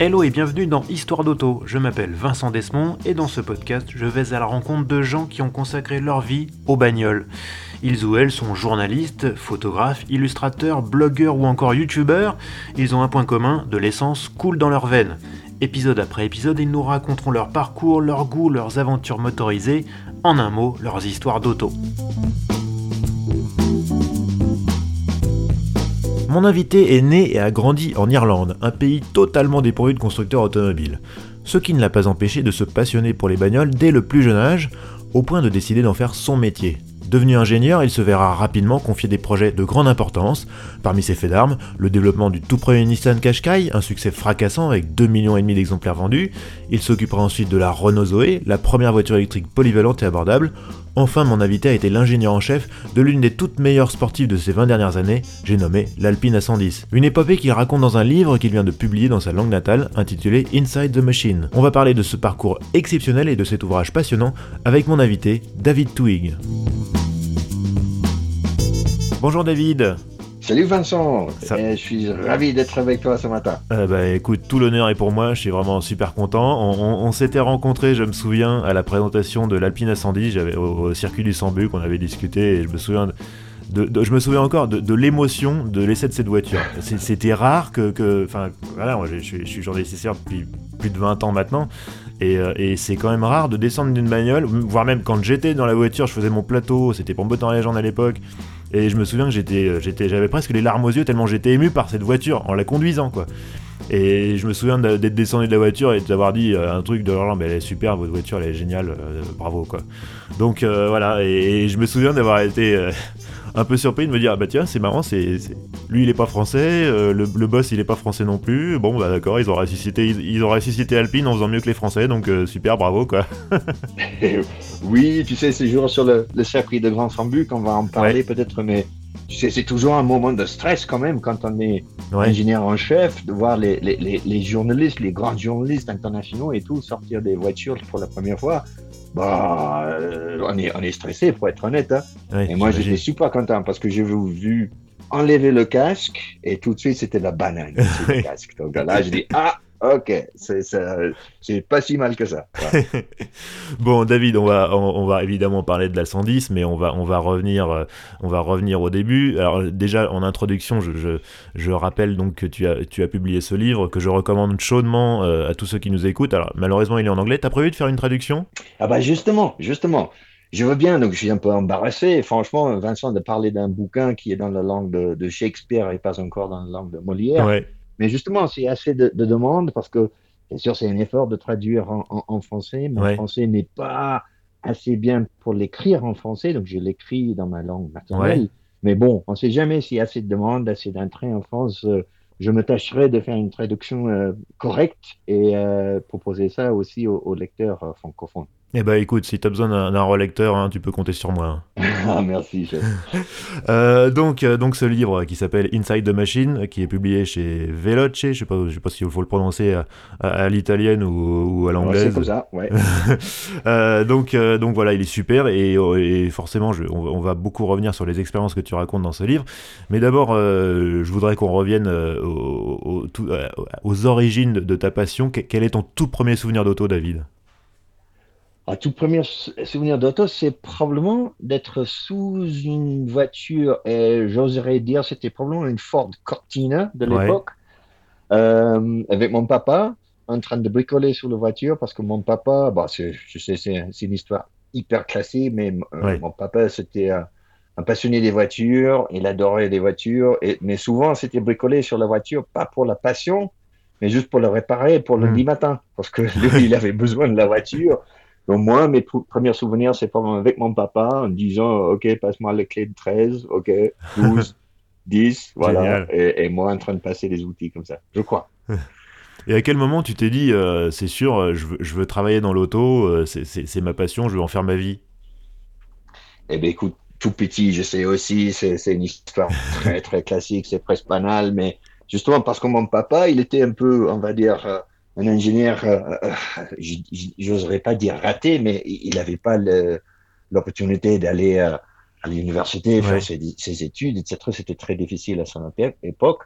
Hello et bienvenue dans Histoire d'auto. Je m'appelle Vincent Desmond et dans ce podcast, je vais à la rencontre de gens qui ont consacré leur vie aux bagnoles. Ils ou elles sont journalistes, photographes, illustrateurs, blogueurs ou encore youtubeurs. Ils ont un point commun, de l'essence coule dans leurs veines. Épisode après épisode, ils nous raconteront leur parcours, leurs goûts, leurs aventures motorisées, en un mot, leurs histoires d'auto. Mon invité est né et a grandi en Irlande, un pays totalement dépourvu de constructeurs automobiles. Ce qui ne l'a pas empêché de se passionner pour les bagnoles dès le plus jeune âge, au point de décider d'en faire son métier. Devenu ingénieur, il se verra rapidement confier des projets de grande importance. Parmi ses faits d'armes, le développement du tout premier Nissan Qashqai, un succès fracassant avec 2,5 millions d'exemplaires vendus. Il s'occupera ensuite de la Renault Zoé, la première voiture électrique polyvalente et abordable. Enfin, mon invité a été l'ingénieur en chef de l'une des toutes meilleures sportives de ces 20 dernières années, j'ai nommé l'Alpine A110. Une épopée qu'il raconte dans un livre qu'il vient de publier dans sa langue natale, intitulé Inside the Machine. On va parler de ce parcours exceptionnel et de cet ouvrage passionnant avec mon invité, David Twig. Bonjour David. Salut Vincent, je suis ravi d'être avec toi ce matin. Euh, bah, écoute, tout l'honneur est pour moi, je suis vraiment super content. On, s'était rencontrés, je me souviens, à la présentation de l'Alpine Ascendi, j'avais au, circuit du Sambu qu'on avait discuté et je me souviens de, je me souviens encore de, l'émotion de l'essai de cette voiture. C'était rare que, enfin voilà, moi je, suis, je suis journaliste depuis plus de 20 ans maintenant. Euh, et, c'est quand même rare de descendre d'une bagnole, voire même quand j'étais dans la voiture, je faisais mon plateau, c'était pour en légende à l'époque, et je me souviens que j'étais, euh, j'étais, j'avais presque les larmes aux yeux tellement j'étais ému par cette voiture en la conduisant, quoi. Et je me souviens d'être descendu de la voiture et d'avoir dit euh, un truc de genre, mais elle est super, votre voiture, elle est géniale, euh, bravo, quoi. Donc voilà, et, je me souviens d'avoir été un peu surpris de me dire ah bah tiens c'est marrant c'est lui il est pas français euh, le, boss il est pas français non plus. Bon bah d'accord ils ont ressuscité ils, ont ressuscité Alpine en faisant mieux que les Français donc euh, super bravo quoi. Oui tu sais c'est toujours sur le, circuit de Grand Sambu qu'on va en parler peut-être mais tu sais c'est toujours un moment de stress quand même quand on est ingénieur en chef de voir les, les, les journalistes les grands journalistes internationaux et tout sortir des voitures pour la première fois bah, euh, on, est, on est stressé, pour être honnête. Hein. et moi, j'étais super content parce que j'ai vu enlever le casque et tout de suite, c'était la banane. le casque. Donc là, je dis, ah, Ok, c'est pas si mal que ça. bon, David, on va, on, va évidemment parler de la 110, mais on va, on va, revenir, euh, on va revenir au début. Alors, déjà, en introduction, je, je, je, rappelle donc que tu as, tu as publié ce livre que je recommande chaudement euh, à tous ceux qui nous écoutent. Alors, malheureusement, il est en anglais. T'as prévu de faire une traduction? Ah, bah, justement, justement. Je veux bien, donc je suis un peu embarrassé. Franchement, Vincent, de parler d'un bouquin qui est dans la langue de, de, Shakespeare et pas encore dans la langue de Molière. Ouais. Mais justement, c'est assez de, demandes parce que, bien sûr, c'est un effort de traduire en, français. Mon français n'est pas assez bien pour l'écrire en français, donc je l'écris dans ma langue maternelle. Mais bon, on ne sait jamais s'il y a assez de demandes, assez d'entrées en France. Euh, je me tâcherai de faire une traduction euh, correcte et euh, proposer ça aussi aux, aux lecteurs francophones. Eh ben écoute, si tu as besoin d'un relecteur, hein, tu peux compter sur moi. ah merci. euh, donc, euh, donc ce livre qui s'appelle Inside the Machine, qui est publié chez Veloce, je sais pas, je sais pas s'il faut le prononcer à, l'italienne ou, à l'anglaise. c'est comme ça, ouais. euh, donc, euh, donc voilà, il est super et, et forcément, je, on, va beaucoup revenir sur les expériences que tu racontes dans ce livre. Mais d'abord, euh, je voudrais qu'on revienne aux, aux, origines de ta passion. Quel est ton tout premier souvenir d'auto, David? Un tout premier souvenir d'auto, c'est probablement d'être sous une voiture, et j'oserais dire c'était probablement une Ford Cortina de l'époque, euh, avec mon papa en train de bricoler sur la voiture parce que mon papa, bah, je sais, c'est une histoire hyper classique, mais euh, mon papa, c'était un, passionné des voitures, il adorait les voitures, et, mais souvent c'était bricolé sur la voiture, pas pour la passion, mais juste pour la réparer pour le matin, parce que lui, il avait besoin de la voiture. Donc moi, mes premiers souvenirs, c'est avec mon papa en disant, OK, passe-moi les clés de 13, OK, 12, 10, voilà. Et, moi en train de passer les outils comme ça, je crois. Et à quel moment tu t'es dit, euh, c'est sûr, euh, je veux, je veux, travailler dans l'auto, euh, c'est ma passion, je veux en faire ma vie? Eh bien écoute, tout petit, je sais aussi, c'est une histoire très très classique, c'est presque banal, mais justement parce que mon papa, il était un peu, on va dire, un ingénieur, euh, euh j'oserais pas dire raté, mais il n'avait pas l'opportunité d'aller euh, à l'université, faire ses, études, etc. C'était très difficile à son époque.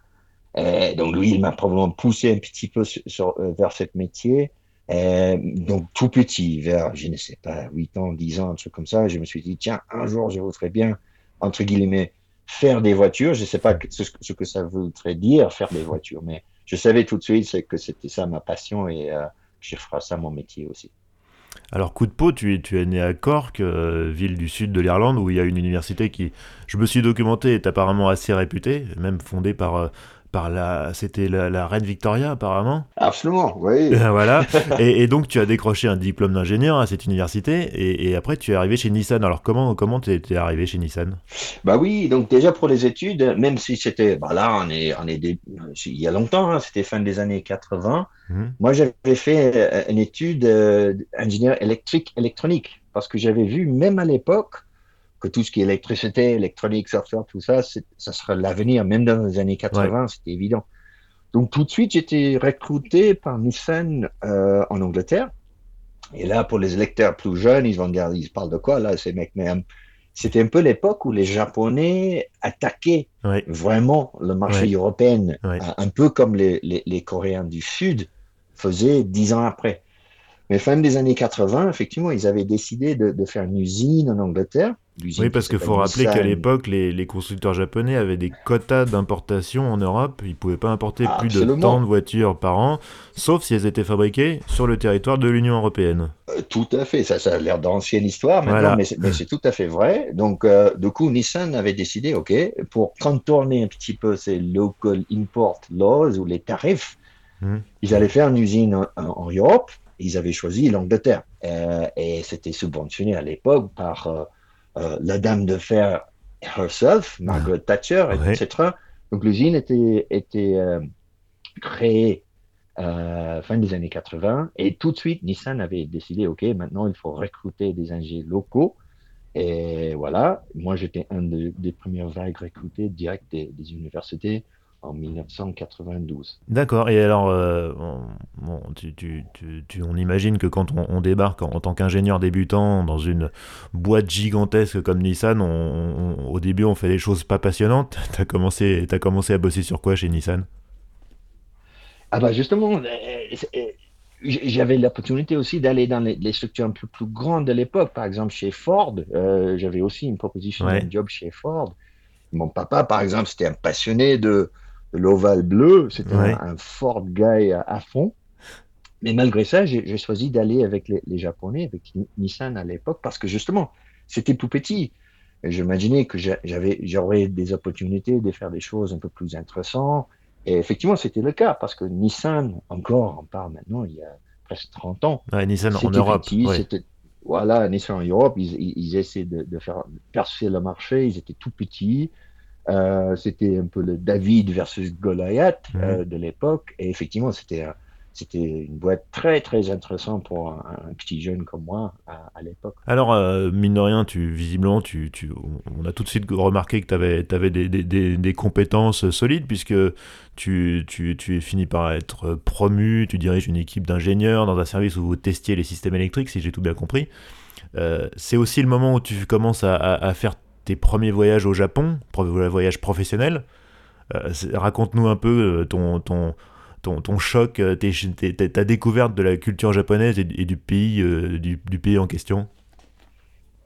donc lui, il m'a probablement poussé un petit peu sur, vers ce métier. donc tout petit, vers, je ne sais pas, 8 ans, 10 ans, un truc comme ça, je me suis dit, tiens, un jour, je voudrais bien, entre guillemets, faire des voitures. Je ne sais pas ce, que ça voudrait dire, faire des voitures, mais je savais tout de suite que c'était ça ma passion et que je ferai ça mon métier aussi. Alors, coup de peau, tu es, tu es né à Cork, euh, ville du sud de l'Irlande, où il y a une université qui, je me suis documenté, est apparemment assez réputée, même fondée par euh, par la, c'était la, reine Victoria apparemment. Absolument, oui. voilà. Et, donc tu as décroché un diplôme d'ingénieur à cette université et, après tu es arrivé chez Nissan. Alors comment comment t'es es arrivé chez Nissan? Bah oui, donc déjà pour les études, même si c'était, bah là on est on est il y a longtemps, hein, c'était fin des années 80. Hum. Moi j'avais fait euh, une étude d'ingénieur euh, électrique électronique parce que j'avais vu même à l'époque que tout ce qui est électricité, électronique, software, tout ça, ça sera l'avenir, même dans les années 80, c'était évident. Donc tout de suite, j'étais recruté par Nissan euh, en Angleterre. Et là, pour les électeurs plus jeunes, ils vont dire, ils parlent de quoi là, ces mecs? Mais c'était un peu l'époque où les Japonais attaquaient vraiment le marché européen, un peu comme les, les, les Coréens du Sud faisaient dix ans après. Mais fin des années 80, effectivement, ils avaient décidé de, faire une usine en Angleterre. Oui, parce qu'il faut rappeler qu'à l'époque, les, constructeurs japonais avaient des quotas d'importation en Europe. Ils ne pouvaient pas importer plus de tant de voitures par an, sauf si elles étaient fabriquées sur le territoire de l'Union européenne. Euh, tout à fait. Ça, ça a l'air d'ancienne histoire maintenant, mais c'est tout à fait vrai. Donc, euh, du coup, Nissan avait décidé, OK, pour contourner un petit peu ces local import laws ou les tarifs, hmm. ils allaient faire une usine en Europe ils avaient choisi l'Angleterre. Euh, et c'était subventionné à l'époque par euh, euh, la dame de fer herself, Margaret Thatcher, etc. Donc l'usine était, était créée fin des années 80 et tout de suite Nissan avait décidé, OK, maintenant il faut recruter des ingénieurs locaux. Et voilà, moi j'étais un des premières vagues recrutées direct des universités en 1992. D'accord, et alors, euh, on imagine que quand on, débarque en, tant qu'ingénieur débutant dans une boîte gigantesque comme Nissan, au début on fait des choses pas passionnantes. Tu as commencé, as commencé à bosser sur quoi chez Nissan? Ah bah justement, euh, euh, j'avais l'opportunité aussi d'aller dans les, structures un peu plus grandes de l'époque. Par exemple, chez Ford, j'avais aussi une proposition de job chez Ford. Mon papa, par exemple, c'était un passionné de, l'ovale bleu. C'était un, Ford guy à, fond. Mais malgré ça, j'ai choisi d'aller avec les, Japonais, avec Nissan à l'époque, parce que justement, c'était tout petit. J'imaginais que j'avais, j'aurais des opportunités de faire des choses un peu plus intéressantes. Et effectivement, c'était le cas, parce que Nissan, encore, on parle maintenant, il y a presque 30 ans. Nissan en Europe. Voilà, Nissan en Europe, ils, ils, essaient de, de, faire percer le marché, ils étaient tout petits. Euh, c'était un peu le David versus Goliath mhm. euh, de l'époque. Et effectivement, c'était c'était une boîte très très intéressante pour un, petit jeune comme moi à, l'époque. Alors, euh, mine de rien, tu, visiblement, tu, tu, on a tout de suite remarqué que tu avais, avais des, des, des, compétences solides puisque tu, tu, tu es fini par être promu, tu diriges une équipe d'ingénieurs dans un service où vous testiez les systèmes électriques, si j'ai tout bien compris. c'est aussi le moment où tu commences à, à, à faire tes premiers voyages au Japon, voyage professionnel. Euh, raconte-nous un peu euh, ton, ton, ton, ton choc, euh, ta découverte de la culture japonaise et, du, pays, du, pays en question.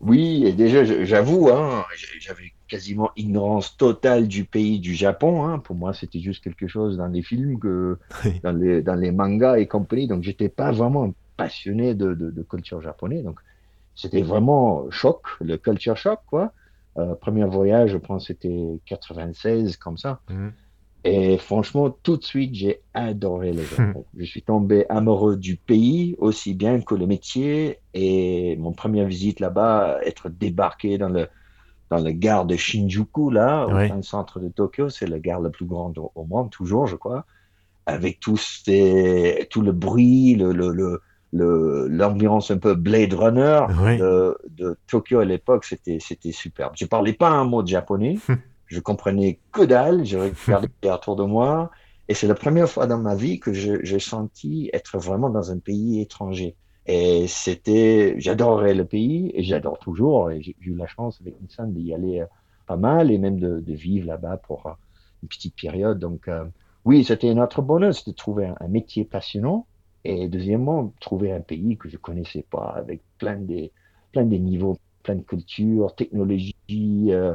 Oui, et déjà, j'avoue, hein, j'avais quasiment ignorance totale du pays du Japon. Hein. Pour moi, c'était juste quelque chose dans les films, que, dans, les, dans les mangas et compagnie. Donc, j'étais pas vraiment passionné de, de, de culture japonaise. Donc, c'était vraiment choc, le culture shock, quoi. Euh, premier voyage, je pense, c'était 96, comme ça. Mhm. Et franchement, tout de suite, j'ai adoré le Japon. je suis tombé amoureux du pays, aussi bien que le métier. Et mon première visite là-bas, être débarqué dans le, dans la gare de Shinjuku, là, au centre de Tokyo, c'est la gare la plus grande au, monde, toujours, je crois, avec tout, ces, tout le bruit, le, le l'ambiance un peu Blade Runner de, Tokyo à l'époque, c'était c'était superbe. Je parlais pas un mot de japonais, je comprenais que dalle, je regardais autour de moi, et c'est la première fois dans ma vie que j'ai senti être vraiment dans un pays étranger. Et c'était, j'adorais le pays et j'adore toujours. Et j'ai eu la chance avec Nissan d'y aller euh, pas mal et même de, vivre là-bas pour euh, une petite période. Donc, euh, oui, c'était notre bonheur, de trouver un, métier passionnant. Et deuxièmement, trouver un pays que je connaissais pas, avec plein de, plein de niveaux, plein de cultures, technologies, euh,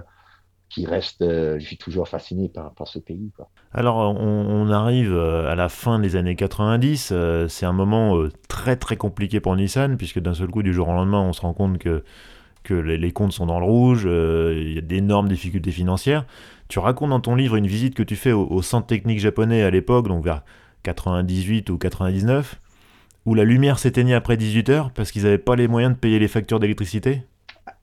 qui reste, euh, je suis toujours fasciné par, par ce pays. Alors, on, arrive euh, à la fin des années 90. c'est un moment très très compliqué pour Nissan, puisque d'un seul coup, du jour au lendemain, on se rend compte que, que les, comptes sont dans le rouge, il y a d'énormes difficultés financières. Tu racontes dans ton livre une visite que tu fais au, centre technique japonais à l'époque, donc vers 98 ou 99, où la lumière s'éteignait après 18 heures parce qu'ils n'avaient pas les moyens de payer les factures d'électricité?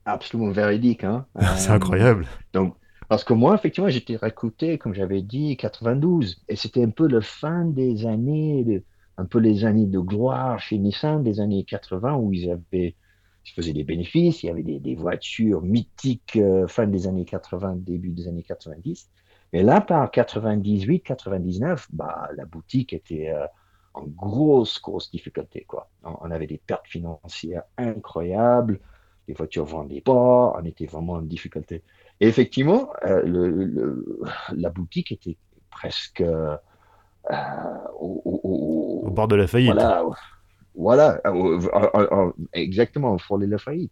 Absolument véridique. Hein. c'est incroyable. Donc, parce que moi, effectivement, j'étais recruté, comme j'avais dit, 92. Et c'était un peu le fin des années, un peu les années de gloire chez Nissan, des années 80, où ils avaient je faisais des bénéfices, il y avait des, voitures mythiques euh, fin des années 80, début des années 90. Et là, par 98, 99, bah, la boutique était euh, en grosse, grosse difficulté. Quoi. On, avait des pertes financières incroyables, les voitures vendaient pas, on était vraiment en difficulté. Et effectivement, euh, le, la boutique était presque au, au, bord de la faillite. Voilà, voilà, euh, euh, euh, exactement, pour les la faillite.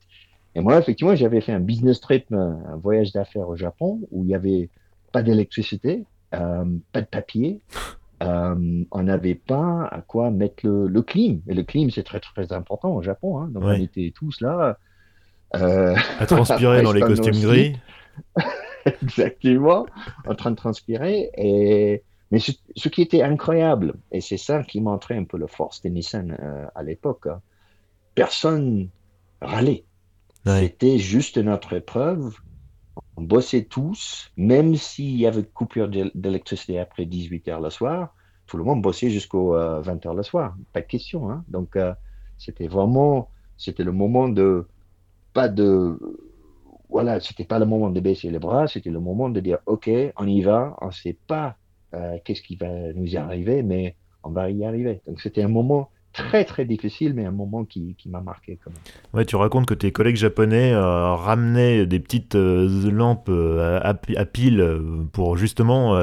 Et moi, effectivement, j'avais fait un business trip, un voyage d'affaires au Japon, où il n'y avait pas d'électricité, pas de papier, on n'avait pas à quoi mettre le, le clim. Et le clim, c'est très, très important au Japon. Hein. Donc, on était tous là. à transpirer dans les costumes gris. Exactement, en train de transpirer. Et mais ce, qui était incroyable, et c'est ça qui montrait un peu la force de Nissan euh, à l'époque, hein, personne râlait. C'était juste notre épreuve. On bossait tous, même s'il y avait coupure d'électricité après 18 heures le soir, tout le monde bossait jusqu'aux 20 euh, heures le soir. Pas de question. Hein. Donc, euh, c'était vraiment, c'était le moment de, pas de, voilà, c'était pas le moment de baisser les bras, c'était le moment de dire, OK, on y va, on sait pas euh, qu'est-ce qui va nous arriver, mais on va y arriver. Donc c'était un moment très très difficile, mais un moment qui, qui m'a marqué quand même. Ouais, tu racontes que tes collègues japonais euh, ramenaient des petites euh, lampes à, à, pile pour justement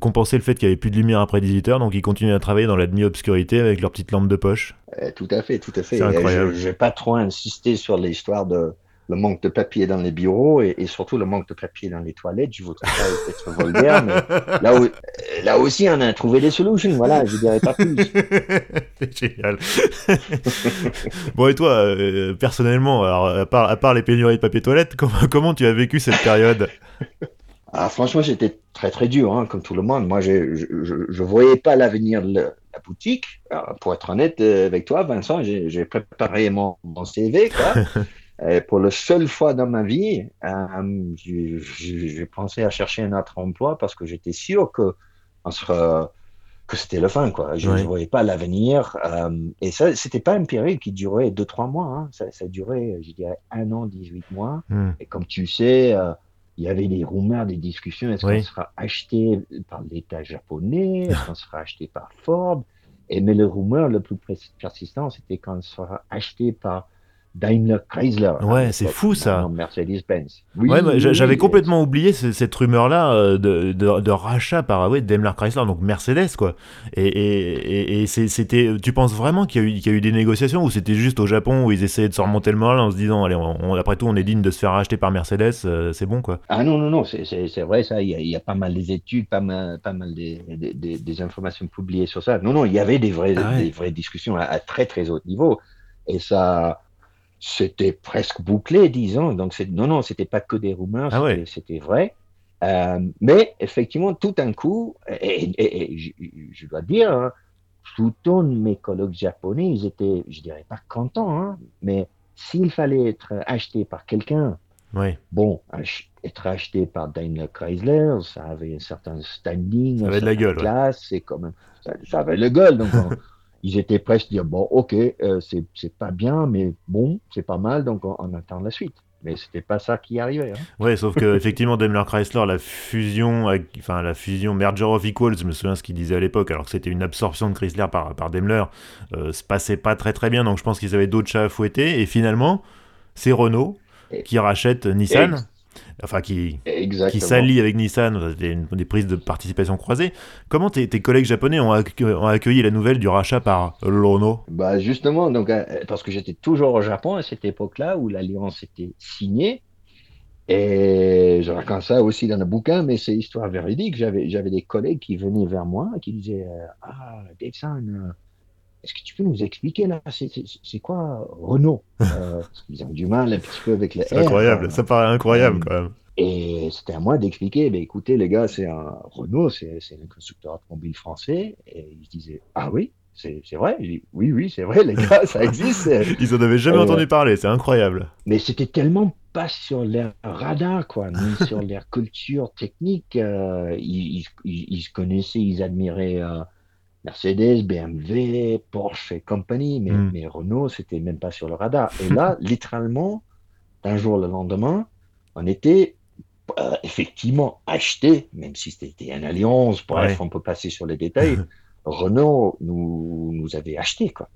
compenser le fait qu'il n'y avait plus de lumière après 18 heures, donc ils continuaient à travailler dans la demi-obscurité avec leurs petites lampes de poche. tout à fait, tout à fait. Je n'ai pas trop insisté sur l'histoire de, le manque de papier dans les bureaux et, surtout le manque de papier dans les toilettes. Je voudrais pas être vulgaire, mais là, là, aussi, on a trouvé des solutions. Voilà, je dirais pas plus. C'est génial. bon, et toi, euh, personnellement, alors, à part, à part les pénuries de papier toilette, comment, comment tu as vécu cette période? Ah, Franchement, j'étais très très dur, hein, comme tout le monde. Moi, je ne voyais pas l'avenir de la boutique. pour être honnête euh, avec toi, Vincent, j'ai préparé mon, mon CV. Quoi. Et pour la seule fois dans ma vie, euh, j'ai pensé à chercher un autre emploi parce que j'étais sûr que, on sera, que c'était le fin. Quoi. Je ne voyais pas l'avenir. Euh, et ça, c'était pas une période qui durait 2-3 mois. Hein. Ça, ça, durait, je dirais, un an, 18 mois. Hmm. Et comme tu sais, euh, il y avait des rumeurs, des discussions. Est-ce qu'on sera acheté par l'État japonais? Est-ce qu'on sera acheté par Ford? Et, Mais le rumeur le plus persistant, c'était qu'on sera acheté par Daimler Chrysler. Ouais, c'est fou ça. Mercedes-Benz. Oui, ouais, j'avais complètement oublié cette rumeur-là euh, de, de, rachat par ouais, Daimler Chrysler, donc Mercedes quoi. Et, et, et c'était, tu penses vraiment qu'il y, y, a eu des négociations ou c'était juste au Japon où ils essayaient de se remonter le moral en se disant allez, après tout on est digne de se faire racheter par Mercedes, euh, c'est bon quoi. Ah non non non, c'est vrai ça. Il y, a, il y, a, pas mal d'études, pas mal pas mal des, des, des, informations publiées sur ça. Non non, il y avait des vraies ah des vraies discussions à, à très très haut niveau et ça c'était presque bouclé, disons. Donc, non, non, c'était pas que des rumeurs, ah c'était vrai. Euh, mais effectivement, tout d'un coup, et, je, dois dire, hein, tout mes collègues japonais, ils étaient, je dirais pas contents, hein, mais s'il fallait être acheté par quelqu'un, bon, être acheté par Daimler Chrysler, ça avait un certain standing, ça avait de la gueule, classe, ça, avait le gueule. Donc, ils étaient presque dire bon, ok, euh, c'est pas bien, mais bon, c'est pas mal, donc on, attend la suite. Mais c'était pas ça qui arrivait. Hein. Ouais, sauf que effectivement Daimler Chrysler, la fusion, enfin la fusion merger of equals, je me souviens ce qu'ils disaient à l'époque, alors que c'était une absorption de Chrysler par, par Daimler, euh, se passait pas très très bien. Donc je pense qu'ils avaient d'autres chats à fouetter. Et finalement, c'est Renault qui rachète Nissan. Enfin qui, qui s'allie avec Nissan, des prises de participation croisées. Comment tes, collègues japonais ont, accueilli, la nouvelle du rachat par Renault Bah justement, donc, euh, parce que j'étais toujours au Japon à cette époque-là où l'alliance était signée. Et je raconte ça aussi dans le bouquin, mais c'est histoire véridique. J'avais, des collègues qui venaient vers moi et qui disaient euh, Ah, Dave-san, est-ce que tu peux nous expliquer là C'est quoi Renault? Euh, Parce qu'ils ont du mal un petit peu avec les. C'est incroyable, ça paraît incroyable quand même. Et c'était à moi d'expliquer, ben, écoutez les gars, c'est un Renault, c'est un constructeur automobile français. Et ils disaient, ah oui, c'est vrai. oui, oui, c'est vrai, les gars, ça existe. ils en avaient jamais entendu parler, c'est incroyable. Mais c'était tellement pas sur leur radar, quoi, ni sur leur culture technique. Euh, ils, ils, se connaissaient, ils admiraient. Euh, Mercedes, BMW, Porsche et compagnie, mais, hmm. mais Renault, c'était même pas sur le radar. Et là, littéralement, d'un jour le lendemain, on était euh, effectivement acheté, même si c'était une alliance, bref, on peut passer sur les détails. Renault nous, nous avait acheté, quoi.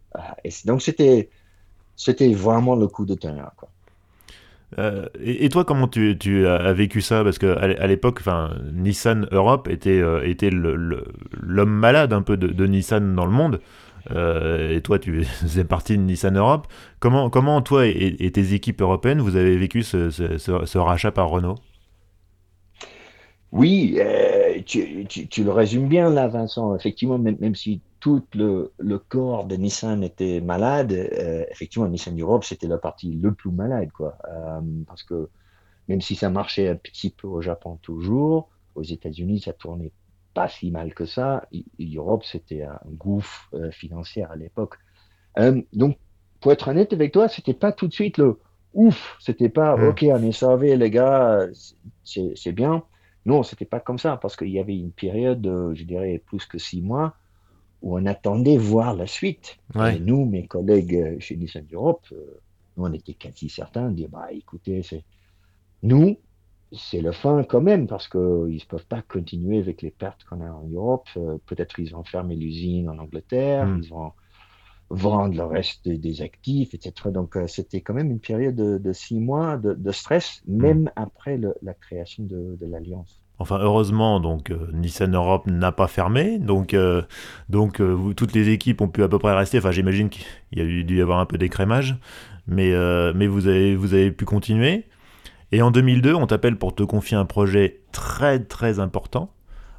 Et donc, c'était, c'était vraiment le coup de tonnerre, quoi. Euh, et, toi, comment tu, as vécu ça? Parce qu'à à, l'époque, Nissan Europe était, euh, était l'homme malade un peu de, Nissan dans le monde. Euh, et toi, tu faisais partie de Nissan Europe. Comment, comment toi et, tes équipes européennes, vous avez vécu ce, rachat par Renault? Oui, tu, tu, le résumes bien là, Vincent. Effectivement, même, même si tout le, le, corps de Nissan était malade, euh, effectivement, Nissan Europe, c'était la partie le plus malade, quoi. Euh, parce que même si ça marchait un petit peu au Japon toujours, aux États-Unis, ça tournait pas si mal que ça. Europe, c'était un gouffre euh, financier à l'époque. donc, pour être honnête avec toi, c'était pas tout de suite le ouf, c'était pas mmh. ok, on est sauvé, les gars, c'est bien. Non, c'était pas comme ça, parce qu'il y avait une période, je dirais, plus que six mois, où on attendait voir la suite. Et nous, mes collègues euh, chez Nissan Europe, euh, nous, on était quasi certains de dire, bah, écoutez, c'est nous, c'est le fin quand même, parce qu'ils ne peuvent pas continuer avec les pertes qu'on a en Europe. Euh, peut-être ils vont fermer l'usine en Angleterre, hmm. ils vont vendre le reste des actifs, etc. Donc, c'était quand même une période de, six mois de, stress, hmm. même après la création de l'Alliance. Enfin, heureusement, donc euh, Nissan Europe n'a pas fermé, donc euh, donc euh, toutes les équipes ont pu à peu près rester. Enfin, j'imagine qu'il y a dû y avoir un peu d'écrémage, mais mais vous avez vous avez pu continuer. Et en 2002, on t'appelle pour te confier un projet très très important,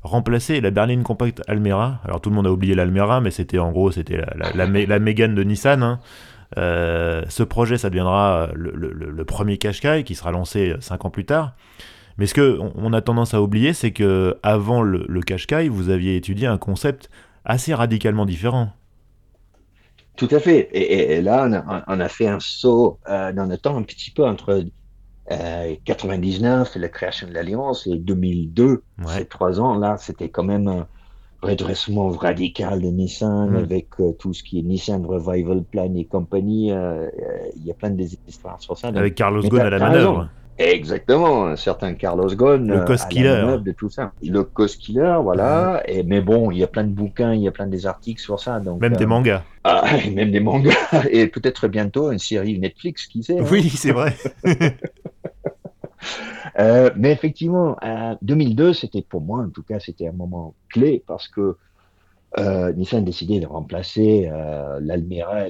remplacer la berline Compact Almera. Alors tout le monde a oublié l'Almera, mais c'était en gros c'était la, la, de Nissan. Hein. ce projet, ça deviendra le, le, premier Qashqai qui sera lancé cinq ans plus tard. Mais ce qu'on a tendance à oublier, c'est que avant le, le Qashqai, vous aviez étudié un concept assez radicalement différent. Tout à fait. Et, là, on a, fait un saut euh, dans le temps un petit peu entre 99 euh, et la création de l'Alliance et 2002. Ces trois ans, là, c'était quand même un redressement radical de Nissan mm. avec euh, tout ce qui est Nissan Revival Plan et compagnie. Il y a plein histoires sur ça. avec Carlos Ghosn à la manœuvre. Exactement, un certain Carlos Ghosn. Le Cost Killer. De tout ça. Le Cost Killer, voilà. Et, mais bon, il y a plein de bouquins, il y a plein des articles sur ça. Donc, même des euh, mangas. Ah, même des mangas. Et peut-être bientôt une série Netflix, qui sait. Hein. Oui, c'est vrai. euh, mais effectivement, 2002, c'était pour moi, en tout cas, c'était un moment clé parce que euh, Nissan a décidé de remplacer euh, l'Almera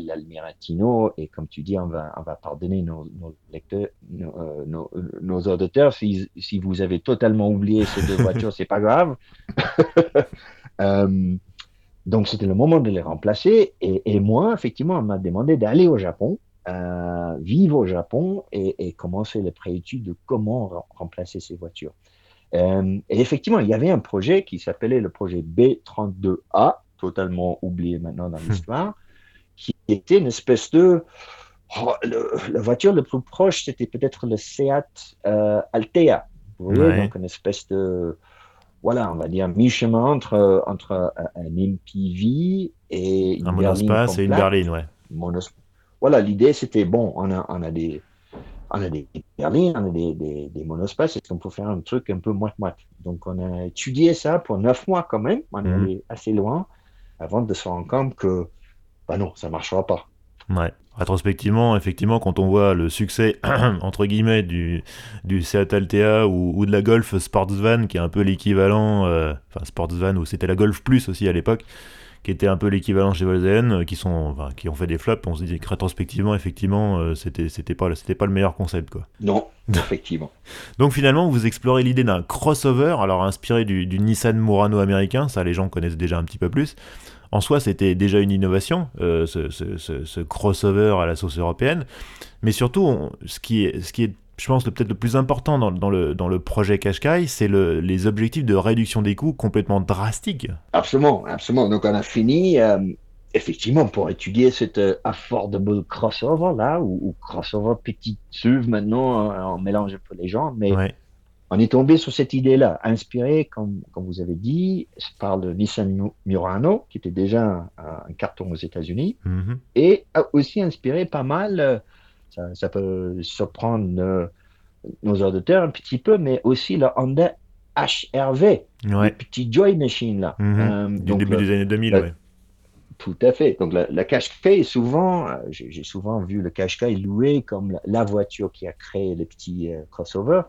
et comme tu dis, on va, on va pardonner nos, lecteurs, nos, euh, nos, auditeurs si, si, vous avez totalement oublié ces deux voitures, c'est pas grave. euh, donc c'était le moment de les remplacer. Et, et moi, effectivement, on m'a demandé d'aller au Japon, euh, vivre au Japon et, et commencer les préétudes de comment remplacer ces voitures. Euh, et effectivement, il y avait un projet qui s'appelait le projet B32A, totalement oublié maintenant dans hmm. l'histoire, qui était une espèce de... Oh, la voiture le plus proche, c'était peut-être le Seat euh, Altea. Vous voyez, donc une espèce de... Voilà, on va dire mi-chemin entre, entre un MPV et une un monospace et une berline, ouais. Voilà, l'idée c'était bon, on a, on a des on a des berlines, on a des, des, des monospaces, est-ce qu'on peut faire un truc un peu moite-moite? Donc on a étudié ça pour neuf mois quand même, on est mhm. allé assez loin, avant de se rendre compte que, bah non, ça ne marchera pas. Ouais. Rétrospectivement, effectivement, quand on voit le succès, entre guillemets, du, du Seat Altea ou, de la Golf Sportsvan, qui est un peu l'équivalent, euh, enfin Sportsvan, ou c'était la Golf Plus aussi à l'époque, qui était un peu l'équivalent chez Volkswagen, euh, qui, sont, qui ont fait des flops, on se dit que rétrospectivement, effectivement, euh, c'était, c'était, pas, c'était pas le meilleur concept. Quoi. Non, effectivement. Donc finalement, vous explorez l'idée d'un crossover, alors inspiré du, du Nissan Murano américain, ça les gens connaissent déjà un petit peu plus, en soi, c'était déjà une innovation, euh, ce, crossover à la sauce européenne. Mais surtout, ce, qui est, ce qui est, je pense, peut-être le plus important dans, le, dans le projet Qashqai, c'est les objectifs de réduction des coûts complètement drastiques. Absolument, absolument. Donc on a fini, euh, effectivement, pour étudier cet euh, affordable crossover là, ou, crossover petit SUV maintenant, on mélange un peu les gens, mais on est tombé sur cette idée-là, inspirée, comme, comme, vous avez dit, par le Nissan Murano, qui était déjà un, carton aux États-Unis, mhm. et aussi inspiré pas mal, euh, ça, peut surprendre euh, nos auditeurs un petit peu, mais aussi le Honda HRV, le petit Joy Machine là. Mhm. Euh, du début des années 2000, oui. Tout à fait. Donc la, la Qashqai est souvent, j'ai souvent vu le Qashqai loué comme la, voiture qui a créé le petit crossover.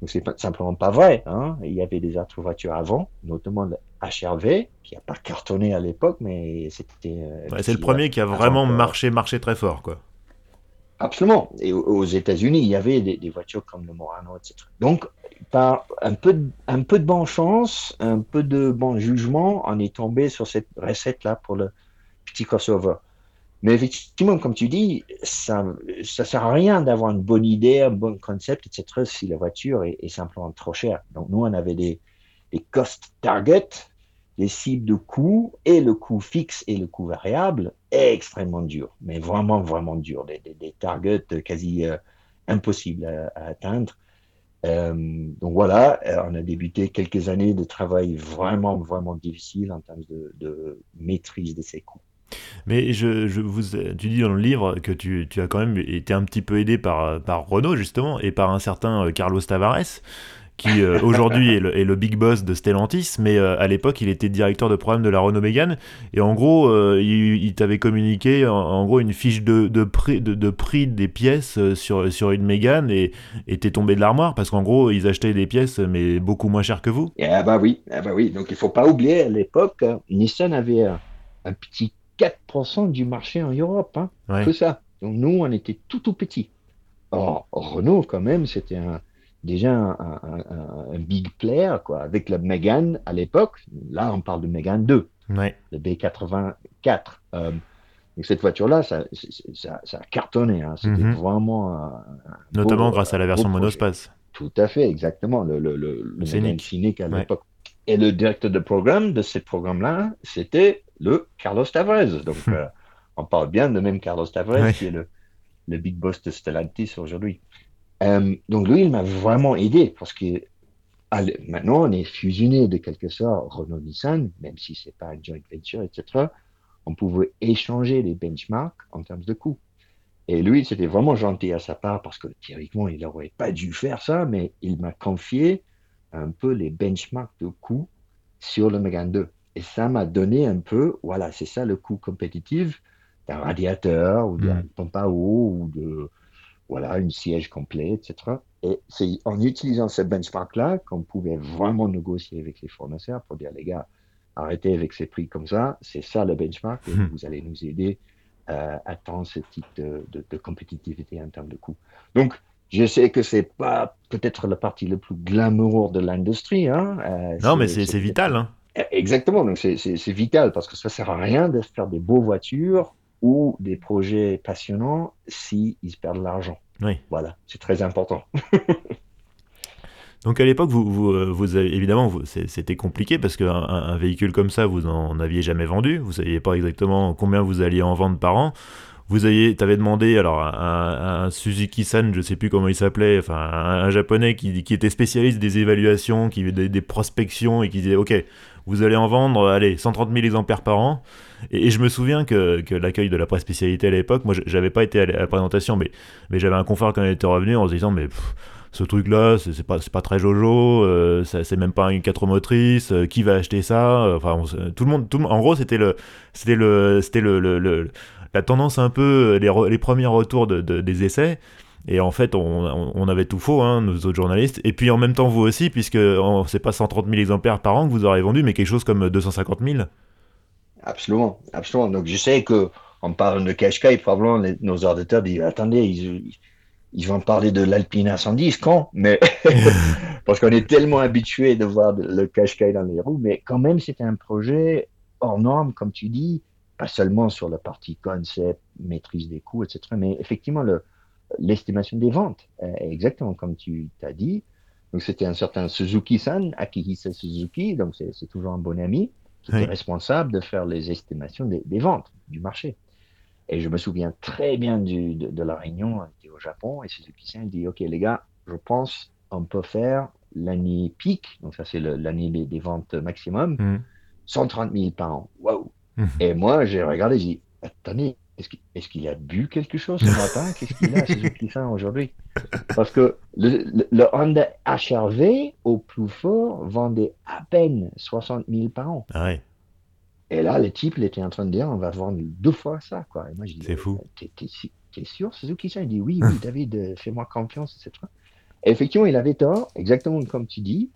Donc c'est simplement pas vrai. Hein. Il y avait des autres voitures avant, notamment le HRV, qui n'a pas cartonné à l'époque, mais c'était. Euh, c'est le premier qui a vraiment marché, marché très fort, quoi. Absolument. Et aux États-Unis, il y avait des, voitures comme le Morano, etc. Donc, par un peu, de, un peu de bonne chance, un peu de bon jugement, on est tombé sur cette recette-là pour le petit crossover. Mais effectivement, comme tu dis, ça ne sert à rien d'avoir une bonne idée, un bon concept, etc., si la voiture est, simplement trop chère. Donc, nous, on avait des, des cost targets, des cibles de coûts, et le coût fixe et le coût variable extrêmement dur, mais vraiment, vraiment dur. Des, targets quasi euh, impossibles à, atteindre. Euh, donc voilà, euh, on a débuté quelques années de travail vraiment, vraiment difficile en termes de, maîtrise de ces coûts. Mais je, tu dis dans le livre que tu, as quand même été un petit peu aidé par, Renault, justement, et par un certain Carlos Tavares, qui euh, aujourd'hui est, est, le big boss de Stellantis, mais euh, à l'époque, il était directeur de programme de la Renault Mégane. Et en gros, il, t'avait communiqué en, gros une fiche de, de, prix, de, de, prix des pièces sur, sur une Mégane et t'es tombé de l'armoire parce qu'en gros, ils achetaient des pièces, mais beaucoup moins cher que vous. Ah bah oui, ah bah oui. Donc il faut pas oublier, à l'époque, Nissan avait un petit 4% du marché en Europe. Hein, Que ça. Donc nous, on était tout tout petit. Or, Renault, quand même, c'était un, déjà un, big player, quoi, avec la Mégane à l'époque. Là, on parle de Mégane 2, le B84. Euh, donc cette voiture-là, ça, ça, a cartonné. Hein. C'était mhm. vraiment. Notamment grâce à la version monospace. Tout à fait, exactement. Le, le, le, le Scénic à l'époque. Et le directeur de programme de ce programme-là, c'était le Carlos Tavares. Donc, euh, on parle bien de même Carlos Tavares, qui est le, big boss de Stellantis aujourd'hui. Euh, donc, lui, il m'a vraiment aidé parce que maintenant, on est fusionné de quelque sorte Renault-Nissan, même si c'est pas un joint venture, etc. On pouvait échanger les benchmarks en termes de coûts. Et lui, c'était vraiment gentil à sa part parce que théoriquement, il n'aurait pas dû faire ça, mais il m'a confié un peu les benchmarks de coûts sur le Megane 2. Et ça m'a donné un peu, voilà, c'est ça le coût compétitif d'un radiateur ou d'un mm. pompe à eau ou de, voilà, une siège complet, etc. Et c'est en utilisant ce benchmark-là qu'on pouvait vraiment négocier avec les fournisseurs pour dire, les gars, arrêtez avec ces prix comme ça, c'est ça le benchmark et mm. vous allez nous aider euh, à atteindre ce type de, de, compétitivité en termes de coût. Donc, je sais que c'est pas peut-être la partie la plus glamour de l'industrie. Hein. Euh, non, mais c'est vital. Hein. Exactement, donc c'est vital parce que ça sert à rien de faire des beaux voitures ou des projets passionnants si ils perdent de l'argent. Oui. Voilà, c'est très important. donc à l'époque, vous, vous, euh, vous avez, évidemment, c'était compliqué parce qu'un un véhicule comme ça, vous n'en aviez jamais vendu. Vous saviez pas exactement combien vous alliez en vendre par an vous aviez, avais demandé alors un, un Suzuki-san, je sais plus comment il s'appelait, enfin un, japonais qui, qui, était spécialiste des évaluations, qui des, des prospections et qui disait ok, vous allez en vendre, allez, 130 000 exemplaires par an. Et, je me souviens que, l'accueil de la presse spécialité à l'époque, moi j'avais pas été à la, présentation, mais, j'avais un confrère quand il était revenu en se disant mais ce truc-là, c'est pas, pas très jojo, euh, c'est même pas une 4 motrices, euh, qui va acheter ça Enfin, tout le monde, tout en gros, c'était le, c'était le, c'était le, la tendance un peu, les, les premiers retours de, des essais. Et en fait, on, on, avait tout faux, hein, nos autres journalistes. Et puis en même temps, vous aussi, puisque c'est pas 130 000 exemplaires par an que vous aurez vendu, mais quelque chose comme 250 000. Absolument, absolument. Donc je sais que on parle de Qashqai, probablement nos auditeurs disent attendez, ils, ils vont parler de l'Alpine 110 quand Mais parce qu'on est tellement habitué de voir le Qashqai dans les roues, mais quand même c'était un projet hors norme, comme tu dis, pas seulement sur la partie concept, maîtrise des coûts, etc., mais effectivement l'estimation des ventes, exactement comme tu t'as dit. Donc c'était un certain Suzuki-san, Akihisa Suzuki, donc c'est toujours un bon ami, est responsable de faire les estimations des, des ventes du marché. Et je me souviens très bien du, de, la réunion, on au Japon, et Suzuki-san dit, OK les gars, je pense on peut faire l'année pic, donc ça c'est l'année des, ventes maximum, 130 mmh. 000 par an. Waouh mmh. Et moi, j'ai regardé, j'ai dit, attendez, est-ce qu'il a bu quelque chose ce matin? Qu'est-ce qu'il a, Suzuki-san, aujourd'hui? Parce que le, le, Honda HRV, au plus fort, vendait à peine 60 000 par an. Ah et là, le type, il était en train de dire, on va vendre deux fois ça, quoi. Et moi, je dis, c'est fou. T'es, sûr, Suzuki-san Il dit, oui, oui, David, euh, fais-moi confiance, etc. Et effectivement, il avait tort, exactement comme tu dis.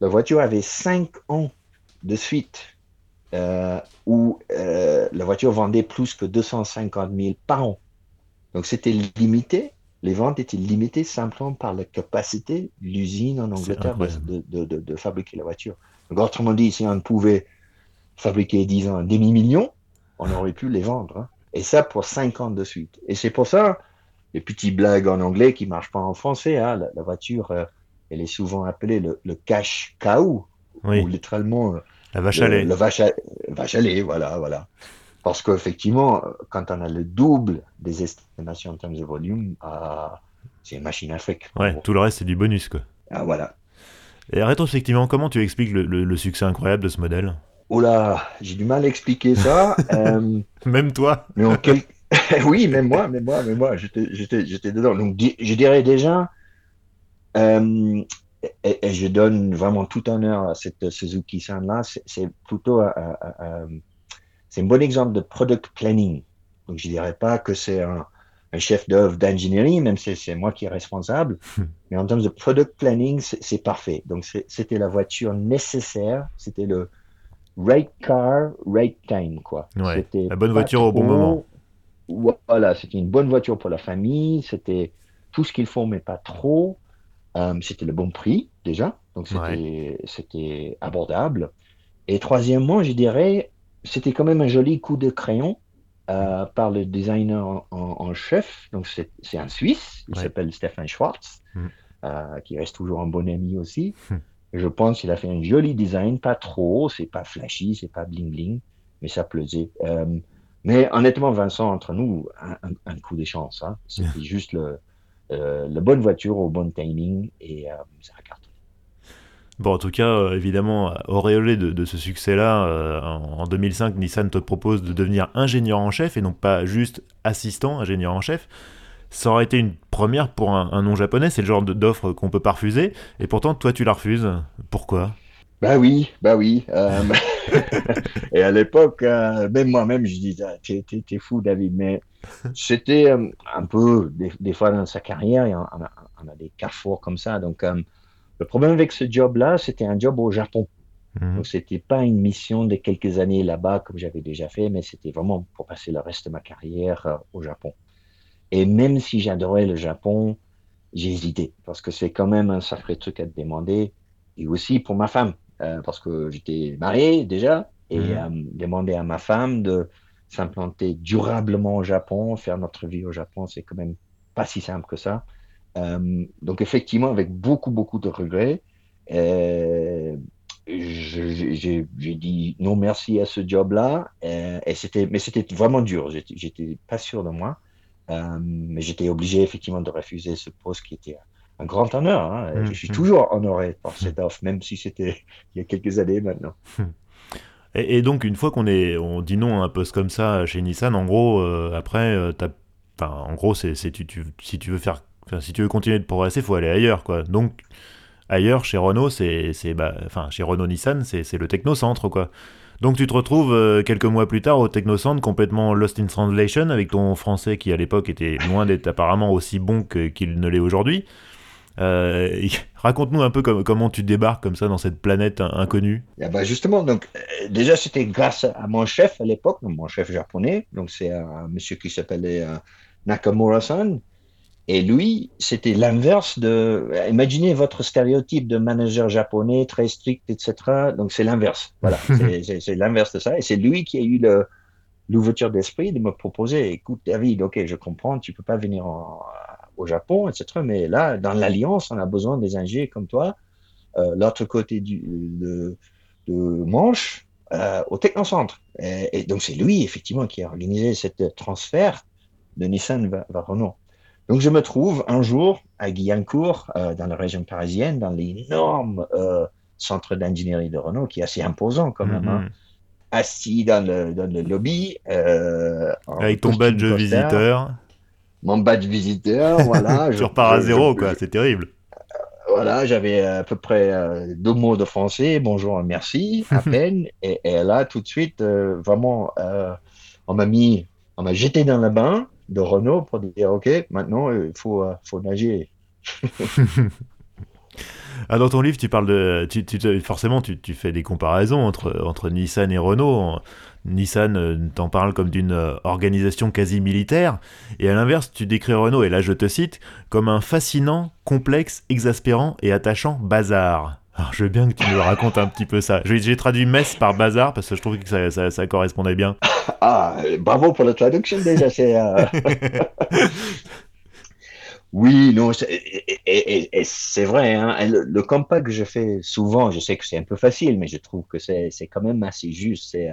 La voiture avait cinq ans de suite euh, où euh, la voiture vendait plus que 250 000 par an. Donc c'était limité, les ventes étaient limitées simplement par la capacité de l'usine en Angleterre de, de, de, de, fabriquer la voiture. Donc autrement dit, si on pouvait fabriquer, disons, un demi-million, on aurait pu les vendre. Hein. Et ça pour 5 ans de suite. Et c'est pour ça, les petites blagues en anglais qui marchent pas en français, hein, la, voiture, euh, elle est souvent appelée le, cash cow, ou littéralement la vache à lait. Le, vache, à, vache à lait, voilà, voilà. Parce qu'effectivement, quand on a le double des estimations en termes de volume, ah, c'est une machine à fric. Ouais, tout le reste, c'est du bonus, quoi. Ah, voilà. Et rétrospectivement, comment tu expliques le, succès incroyable de ce modèle? Oh là, j'ai du mal à expliquer ça. Euh, même toi mais en quel... Oui, même moi, même moi, même moi, j'étais dedans. Donc, je dirais déjà, euh, et, je donne vraiment tout honneur à cette Suzuki-san là, c'est plutôt c'est un bon exemple de product planning. Donc je dirais pas que c'est un, chef d'œuvre d'engineering, même si c'est moi qui est responsable, mais en termes de product planning, c'est parfait. Donc c'était la voiture nécessaire, c'était le right car, right time quoi. la bonne voiture au bon moment. Voilà, c'était une bonne voiture pour la famille, c'était tout ce qu'il faut, mais pas trop. Euh, c'était le bon prix déjà, donc c'était abordable. Et troisièmement, je dirais, c'était quand même un joli coup de crayon euh, par le designer en, chef. Donc c'est un Suisse, il s'appelle Stefan Schwartz, mm. euh, qui reste toujours un bon ami aussi. Mm. Je pense qu'il a fait un joli design, pas trop, c'est pas flashy, c'est pas bling bling, mais ça plaisait. mais honnêtement, Vincent, entre nous, un, coup de chance. Hein. C'était juste le, la bonne voiture au bon timing et euh, ça a cartonné. Bon, en tout cas, euh, évidemment, auréolé de, ce succès-là, en, 2005, Nissan te propose de devenir ingénieur en chef et non pas juste assistant ingénieur en chef. Ça aurait été une première pour un, un nom japonais, c'est le genre d'offre qu'on peut pas refuser, et pourtant, toi, tu la refuses. Pourquoi? Bah oui, bah oui. Euh, et à l'époque, euh, même moi-même, je disais, ah, t'es fou, David. Mais c'était euh, un peu, des, fois dans sa carrière, on a, on a, des carrefours comme ça. Donc, le problème avec ce job-là, c'était un job au Japon. Mhm. Donc, c'était pas une mission de quelques années là-bas, comme j'avais déjà fait, mais c'était vraiment pour passer le reste de ma carrière au Japon. Et même si j'adorais le Japon, j'ai hésité, parce que c'est quand même un sacré truc à te demander. Et aussi pour ma femme. Euh, parce que j'étais marié déjà, et mhm. euh, demander à ma femme de s'implanter durablement au Japon, faire notre vie au Japon, c'est quand même pas si simple que ça. Euh, donc effectivement, avec beaucoup, beaucoup de regrets, j'ai dit non merci à ce job-là, et c'était, mais c'était vraiment dur. J'étais pas sûr de moi, mais j'étais obligé effectivement de refuser ce poste qui était un grand honneur. Hein. Hum, je suis hum. toujours honoré par cette offre, même si c'était il y a quelques années maintenant. Et, donc, une fois qu'on est, on dit non à un poste comme ça chez Nissan, en gros, euh, après, euh, en gros, c'est, tu, si tu veux faire, si tu veux continuer de progresser, faut aller ailleurs, quoi. Donc, ailleurs, chez Renault, c'est, bah, chez Renault Nissan, c'est, c'est le technocentre, quoi. Donc tu te retrouves euh, quelques mois plus tard au Technocentre complètement lost in translation avec ton français qui à l'époque était loin d'être apparemment aussi bon qu'il ne l'est aujourd'hui. Euh, raconte-nous un peu comment tu débarques comme ça dans cette planète inconnue. Ah bah justement, donc euh, déjà c'était grâce à mon chef à l'époque, mon chef japonais, donc c'est un monsieur qui s'appelait Nakamura-san, et lui, c'était l'inverse de. Imaginez votre stéréotype de manager japonais très strict, etc. Donc c'est l'inverse. Voilà, c'est l'inverse de ça. Et c'est lui qui a eu l'ouverture d'esprit de me proposer écoute, David, ok, je comprends, tu peux pas venir au Japon, etc. Mais là, dans l'Alliance, on a besoin des ingénieurs comme toi. Euh, l'autre côté du, de, de Manche, euh, au Technocentre. Et, et donc c'est lui, effectivement, qui a organisé cette transfert de Nissan vers Renault. Donc je me trouve un jour à Guyancourt, euh, dans la région parisienne, dans l'énorme centre d'ingénierie de Renault, qui est assez imposant quand même, hein. mm-hmm. assis dans le, dans le lobby. Euh, Avec ton badge visiteur. Mon badge visiteur, voilà. tu repars à zéro, quoi, c'est terrible. Voilà, j'avais à peu près deux mots de français, bonjour, merci, à peine. et, et, là, tout de suite, vraiment, on m'a mis, on m'a jeté dans le bain de Renault pour dire ok, maintenant il faut, euh, faut nager. ah, dans ton livre, tu parles de. Tu, forcément, tu, tu, fais des comparaisons entre, entre Nissan et Renault. Nissan euh, t'en parle comme d'une euh, organisation quasi militaire, et à l'inverse, tu décris Renault, et là je te cite, comme un fascinant, complexe, exaspérant et attachant bazar. Alors, je veux bien que tu me racontes un petit peu ça. J'ai traduit mess par bazar parce que je trouvais que ça, correspondait bien. Ah, bravo pour la traduction déjà. C'est, euh, oui, non, et, c'est vrai. Hein, le, le, que je fais souvent, je sais que c'est un peu facile, mais je trouve que c'est, quand même assez juste. C'est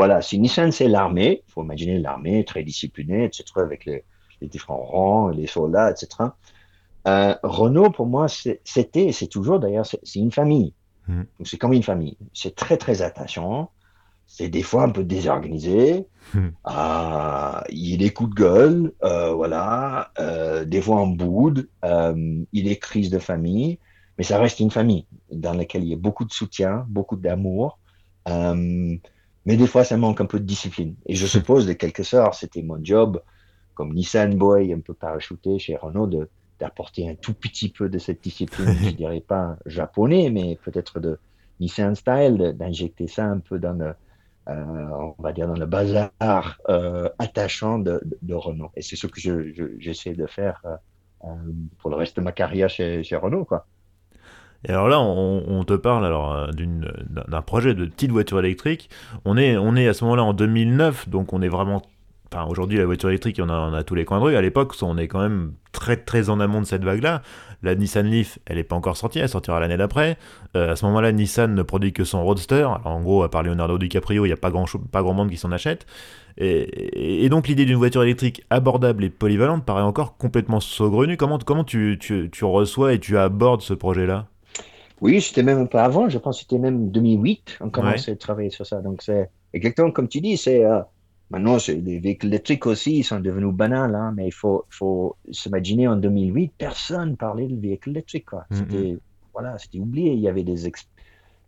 voilà, si Nissan c'est l'armée, il faut imaginer l'armée très disciplinée, etc., avec les, les différents rangs, les soldats, etc. Euh, Renault, pour moi, c'était, c'est toujours d'ailleurs, c'est une famille. Mmh. C'est comme une famille. C'est très, très attachant. C'est des fois un peu désorganisé. Mmh. Euh, il des coups de gueule, euh, voilà. Euh, des fois en boude. Il des crises de famille. Mais ça reste une famille dans laquelle il y a beaucoup de soutien, beaucoup d'amour. Mais des fois, ça manque un peu de discipline. Et je suppose, de quelque sorte, c'était mon job, comme Nissan Boy, un peu parachuté chez Renault, de d'apporter un tout petit peu de cette discipline, je dirais pas japonais, mais peut-être de Nissan style, d'injecter ça un peu dans le, euh, on va dire dans le bazar euh, attachant de, de, Renault. Et c'est ce que j'essaie de faire euh, pour le reste de ma carrière chez, chez Renault, quoi. Et alors là, on, te parle alors d'un projet de petite voiture électrique. On est, on est à ce moment-là en 2009, donc on est vraiment Enfin, aujourd'hui, la voiture électrique, on a, on a tous les coins de rue. À l'époque, on est quand même très très en amont de cette vague-là. La Nissan Leaf, elle n'est pas encore sortie, elle sortira l'année d'après. Euh, à ce moment-là, Nissan ne produit que son Roadster. En gros, à part Leonardo DiCaprio, il n'y a pas grand, pas grand monde qui s'en achète. Et, donc, l'idée d'une voiture électrique abordable et polyvalente paraît encore complètement saugrenue. Comment, comment tu, tu, tu reçois et tu abordes ce projet-là? Oui, c'était même un peu avant. Je pense que c'était même 2008. On commençait à travailler sur ça. Donc, c'est exactement comme tu dis, c'est. Euh, Maintenant, les véhicules électriques aussi, ils sont devenus banals, hein, mais il faut, faut s'imaginer en 2008, personne parlait de véhicules électriques. C'était voilà, c'était oublié. Il y avait des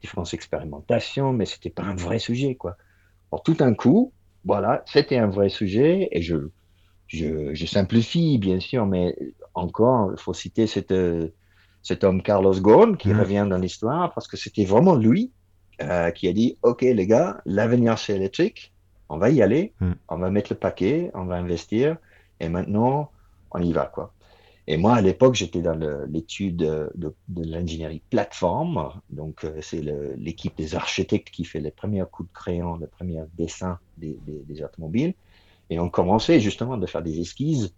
différentes expérimentations, mais c'était pas un vrai sujet. Quoi. Alors, tout un coup, voilà, c'était un vrai sujet, et je, je, je, simplifie, bien sûr, mais encore, il faut citer cette, cet homme Carlos Ghosn qui mm-hmm. revient dans l'histoire, parce que c'était vraiment lui euh, qui a dit, OK, les gars, l'avenir, c'est électrique on va y aller, hmm. on va mettre le paquet, on va investir, et maintenant, on y va, quoi. Et moi, à l'époque, j'étais dans l'étude de, l'ingénierie plateforme. Donc, euh, c'est l'équipe des architectes qui fait les premiers coups de crayon, les premiers dessins des, automobiles. Et on commençait justement de faire des esquisses,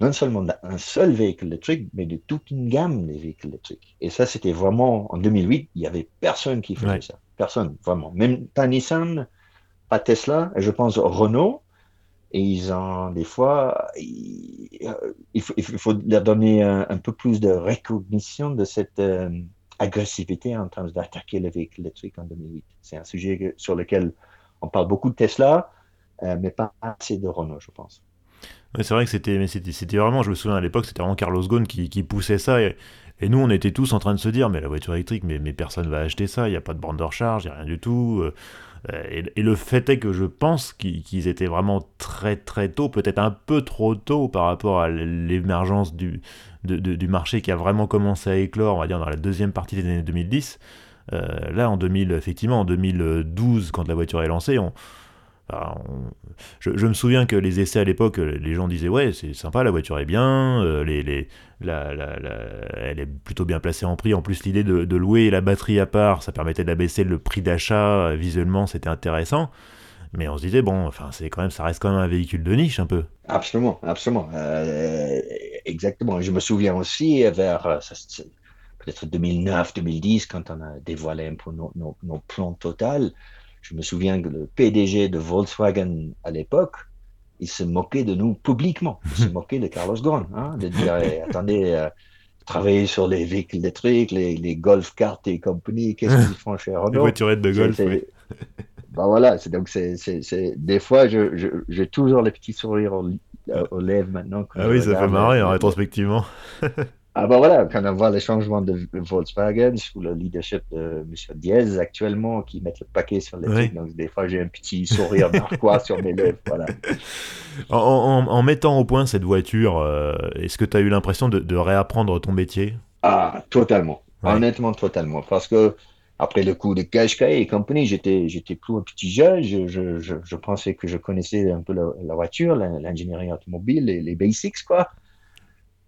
non seulement d'un seul véhicule électrique, mais de toute une gamme de véhicules électriques. Et ça, c'était vraiment, en 2008, il n'y avait personne qui faisait ça. Personne, vraiment. Même pas Nissan, pas Tesla, je pense Renault. Et ils ont des fois, il, faut, leur donner un, peu plus de recognition de cette euh, agressivité en termes d'attaquer le véhicule électrique en 2008. C'est un sujet sur lequel on parle beaucoup de Tesla, euh, mais pas assez de Renault, je pense. C'est vrai que c'était, c'était, vraiment, je me souviens à l'époque, c'était vraiment Carlos Ghosn qui, poussait ça. Et nous, on était tous en train de se dire, mais la voiture électrique, mais, mais personne va acheter ça, il n'y a pas de borne de recharge, il n'y a rien du tout. Et, et, le fait est que je pense qu'ils étaient vraiment très très tôt, peut-être un peu trop tôt par rapport à l'émergence du, du marché qui a vraiment commencé à éclore, on va dire, dans la deuxième partie des années 2010. Euh, là, en 2000, effectivement, en 2012, quand la voiture est lancée, on, je, me souviens que les essais à l'époque, les gens disaient ouais, c'est sympa, la voiture est bien, euh, elle est plutôt bien placée en prix. En plus, l'idée de, louer la batterie à part, ça permettait d'abaisser le prix d'achat. Visuellement, c'était intéressant. Mais on se disait bon, enfin, c'est quand même, ça reste quand même un véhicule de niche un peu. Absolument, absolument, euh, exactement. Je me souviens aussi vers peut-être 2009-2010 quand on a dévoilé nos, nos plans total je me souviens que le PDG de Volkswagen à l'époque, il se moquait de nous publiquement. Il se moquait de Carlos Ghosn, hein, de dire eh, attendez, euh, travailler sur les véhicules électriques, les, les golf cartes et compagnie, qu'est-ce qu'ils font chez Renault? Les voiturettes de golf. Oui. Ben voilà, c'est donc c'est, des fois j'ai toujours les petits sourires aux, lèvres maintenant. Ah oui, ça fait marrer en rétrospectivement. Ah ben voilà, quand on voit les changements de Volkswagen sous le leadership de M. Diaz actuellement, qui mettent le paquet sur les trucs, donc des fois j'ai un petit sourire narquois sur mes lèvres. Voilà. En, mettant au point cette voiture, euh, est-ce que tu as eu l'impression de, réapprendre ton métier? Ah, totalement. Honnêtement, totalement. Parce que après le coup de Qashqai et compagnie, j'étais, j'étais plus un petit jeune. Je, je, je, pensais que je connaissais un peu la, voiture, l'ingénierie automobile, les basics, quoi.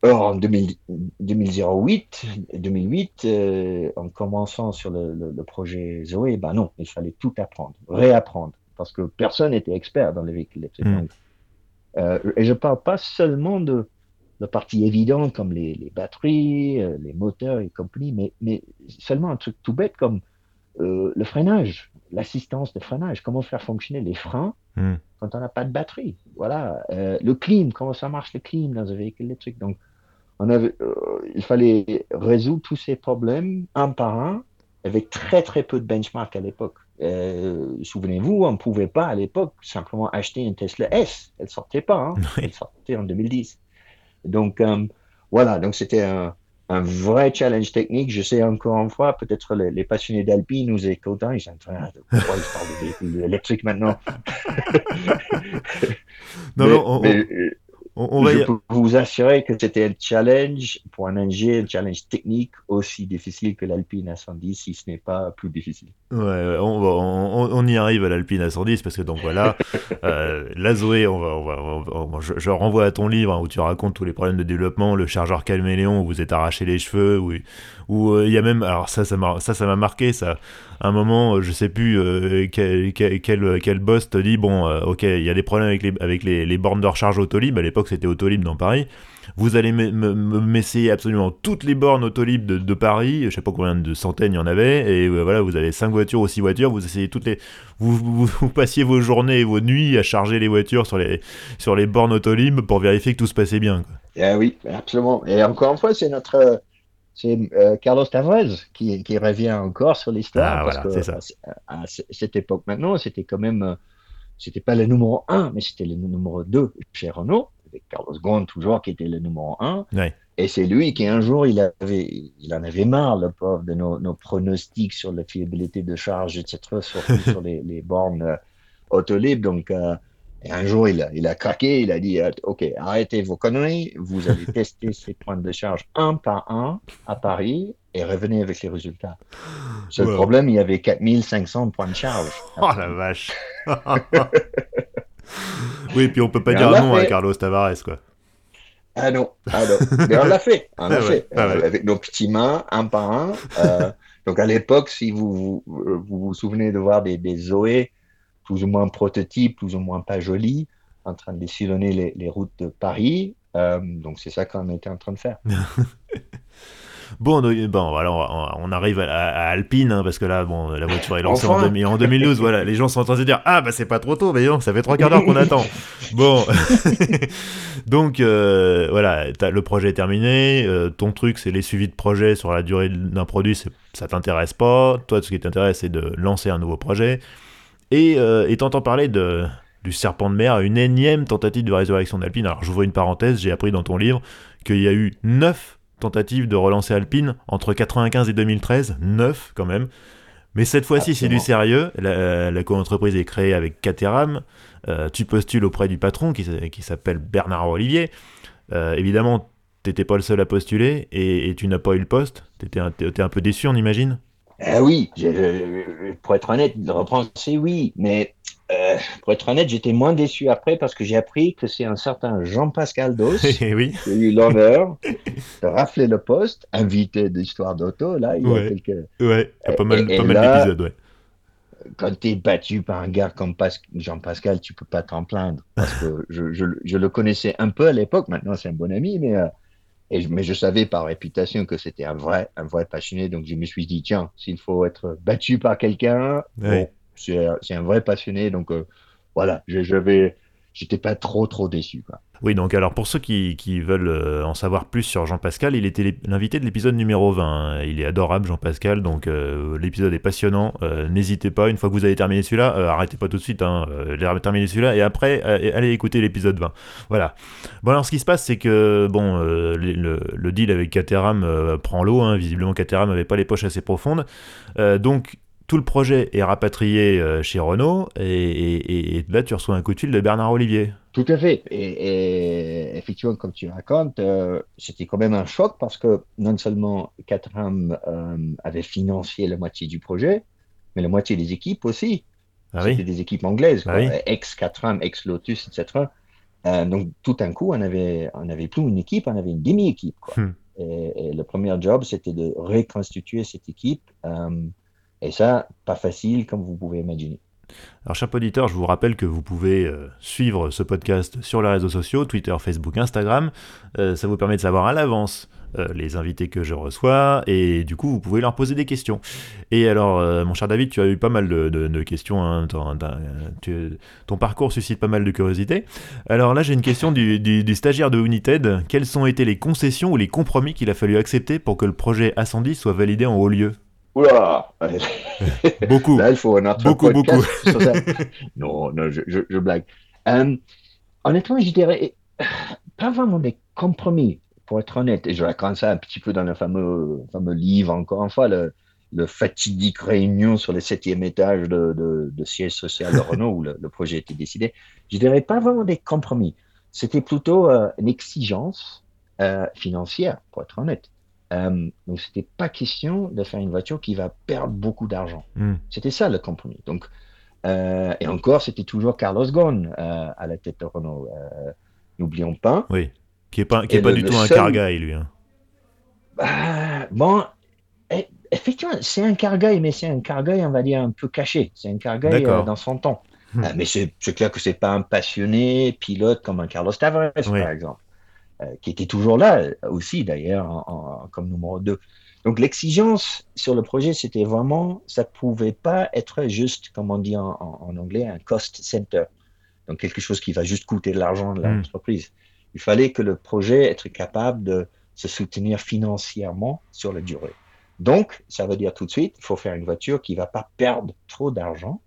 Or, en 2008, 2008 euh, en commençant sur le, projet Zoé, ben non, il fallait tout apprendre, réapprendre, parce que personne n'était expert dans les véhicules électriques. Hmm. Euh, et je parle pas seulement de, de parties évidentes comme les, batteries, euh, les moteurs et compagnie, mais, mais seulement un truc tout bête comme le freinage, l'assistance de freinage, comment faire fonctionner les freins hmm. quand on n'a pas de batterie. Voilà, le clim, comment ça marche le clim dans un véhicule électrique. Donc, avait, euh, il fallait résoudre tous ces problèmes un par un avec très très peu de benchmark à l'époque. Euh, souvenez-vous, on ne pouvait pas à l'époque simplement acheter une Tesla S. Elle sortait pas. Hein. Elle sortait en 2010. Donc euh, voilà, donc c'était un, un, vrai challenge technique. Je sais encore une fois, peut-être les, passionnés d'Alpine nous écoutent, ils sont en train pourquoi ils parlent de véhicules électriques maintenant. non, non, on, va je peux vous assurer que c'était un challenge pour un ingé, un challenge technique aussi difficile que l'Alpine A110, si ce n'est pas plus difficile. Ouais, on, y arrive à l'Alpine A110 parce que donc voilà, euh, la Zoé, on va, je, renvoie à ton livre hein, où tu racontes tous les problèmes de développement, le chargeur caméléon où vous êtes arraché les cheveux, où, où euh, il y a même, alors ça, ça m'a, ça, ça m'a marqué, ça. un moment, euh, je sais plus euh, quel, quel, quel, boss te dit, bon, ok, il y a des problèmes avec les, avec les, les bornes de recharge Autolib, à l'époque c'était Autolib dans Paris. Vous allez m'essayer absolument toutes les bornes Autolib de, de, Paris, je sais pas combien de centaines il y en avait, et voilà, vous avez 5 voitures ou 6 voitures, vous essayez toutes les. Vous, vous, passiez vos journées et vos nuits à charger les voitures sur les, sur les bornes Autolib pour vérifier que tout se passait bien. Quoi. Eh oui, absolument. Et encore une fois, c'est notre c'est euh, Carlos Tavares qui, qui, revient encore sur l'histoire. Ah, parce que À, cette époque maintenant, c'était quand même, euh, c'était pas le numéro 1, mais c'était le numéro 2 chez Renault, avec Carlos Ghosn toujours qui était le numéro 1. Et c'est lui qui un jour, il, avait, il en avait marre, le pauvre, de nos, nos pronostics sur la fiabilité de charge, etc., surtout sur les, les bornes euh, Autolib. Donc, et un jour, il a, il a craqué, il a dit euh, Ok, arrêtez vos conneries, vous allez tester ces points de charge un par un à Paris et revenez avec les résultats. Le problème, il y avait 4500 points de charge. Oh la vache Oui, puis on peut pas dire non à Carlos Tavares, quoi. Ah non, ah non. Mais on l'a fait, on l'a ah fait. Euh, avec nos petits mains, un par un. Euh, donc à l'époque, si vous, vous, vous souvenez de voir des, des Zoé plus ou moins prototype, plus ou moins pas joli, en train de sillonner les, les routes de Paris. Euh, donc c'est ça qu'on était en train de faire. Bon, bon alors on arrive à, Alpine, hein, parce que là, bon, la voiture est lancée en, en, 2012. Voilà, les gens sont en train de se dire Ah, bah c'est pas trop tôt, mais non, ça fait trois quarts d'heure qu'on attend. Bon, donc euh, voilà, le projet est terminé. Euh, ton truc, c'est les suivis de projet sur la durée d'un produit, ça t'intéresse pas. Toi, ce qui t'intéresse, c'est de lancer un nouveau projet. Et, euh, t'entends parler de, du serpent de mer, une énième tentative de résurrection d'Alpine. Alors j'ouvre une parenthèse, j'ai appris dans ton livre qu'il y a eu 9 tentatives de relancer Alpine entre 95 et 2013, 9 quand même. Mais cette fois-ci, c'est du sérieux. La, la co-entreprise est créée avec Caterham. Euh, tu postules auprès du patron qui, qui s'appelle Bernard Olivier. Euh, évidemment, t'étais pas le seul à postuler et, tu n'as pas eu le poste. T'étais un, un peu déçu, on imagine? Ah Oui, pour être honnête, reprendre, c'est oui. Mais euh, pour être honnête, j'étais moins déçu après parce que j'ai appris que c'est un certain Jean-Pascal Dos oui. qui a eu l'honneur de rafler le poste, invité d'Histoire d'auto, là, il y a quelques... Ouais, il y a pas mal, pas mal d'épisodes, ouais. Quand tu es battu par un gars comme Jean-Pascal, tu peux pas t'en plaindre. Parce que je, je, je, le connaissais un peu à l'époque, maintenant c'est un bon ami, mais, euh, et, mais je savais par réputation que c'était un vrai, un vrai passionné, donc je me suis dit, tiens, s'il faut être battu par quelqu'un, bon, c'est un vrai passionné, donc euh, voilà, je, j'étais pas trop trop déçu. Oui, donc alors pour ceux qui, veulent euh, en savoir plus sur Jean-Pascal, il était l'invité de l'épisode numéro 20. Hein. Il est adorable, Jean-Pascal, donc euh, l'épisode est passionnant. N'hésitez pas, une fois que vous avez terminé celui-là, arrêtez pas tout de suite, hein, terminer celui-là, et après, allez écouter l'épisode 20. Voilà. Bon, alors ce qui se passe, c'est que bon, le, deal avec Caterham prend l'eau, hein. visiblement Caterham n'avait pas les poches assez profondes. donc tout le projet est rapatrié euh, chez Renault et, là tu reçois un coup de fil de Bernard Olivier. Tout à fait. Et, effectivement, comme tu racontes, euh, c'était quand même un choc parce que non seulement Caterham euh, avait financé la moitié du projet, mais la moitié des équipes aussi. Ah c'était des équipes anglaises, ah ex-Caterham, ex-Lotus, etc. donc tout un coup, on avait, on avait plus une équipe, on avait une demi-équipe. Hmm. Et, le premier job, c'était de reconstituer cette équipe. Et ça, pas facile comme vous pouvez imaginer. Alors, cher auditeur, je vous rappelle que vous pouvez euh, suivre ce podcast sur les réseaux sociaux, Twitter, Facebook, Instagram. Euh, ça vous permet de savoir à l'avance euh, les invités que je reçois et du coup, vous pouvez leur poser des questions. Et alors, mon cher David, tu as eu pas mal de, questions. Hein, ton, parcours suscite pas mal de curiosité. Alors là, j'ai une question du, du, stagiaire de United. Quelles ont été les concessions ou les compromis qu'il a fallu accepter pour que le projet Ascendi soit validé en haut lieu? Oula Beaucoup. Là, il faut un autre beaucoup, beaucoup. non, non, je, je, blague. Euh, honnêtement, je dirais pas vraiment des compromis, pour être honnête. Et je raconte ça un petit peu dans le fameux, fameux livre, encore une fois, le, le fatidique réunion sur le septième étage de, de, de, siège social de Renault où le, projet était décidé. Je dirais pas vraiment des compromis. C'était plutôt euh, une exigence euh, financière, pour être honnête. Euh, donc, c'était pas question de faire une voiture qui va perdre beaucoup d'argent. Hmm. C'était ça le compromis. Donc, euh, et encore, c'était toujours Carlos Ghosn euh, à la tête de Renault. Euh, n'oublions pas. Oui, qui est pas, qui est pas du tout un carguy, lui. Hein. Bah, bon, eh, effectivement, c'est un carguy, mais c'est un carguy, on va dire, un peu caché. C'est un carguy dans son temps. Hmm. mais c'est clair que c'est pas un passionné pilote comme un Carlos Tavares, par exemple. Qui était toujours là aussi d'ailleurs comme numéro 2. Donc l'exigence sur le projet, c'était vraiment, ça pouvait pas être juste, comme on dit en, anglais, un cost center. Donc quelque chose qui va juste coûter de l'argent de hmm. l'entreprise. Il fallait que le projet être capable de se soutenir financièrement sur la durée. Donc, ça veut dire tout de suite, il faut faire une voiture qui va pas perdre trop d'argent.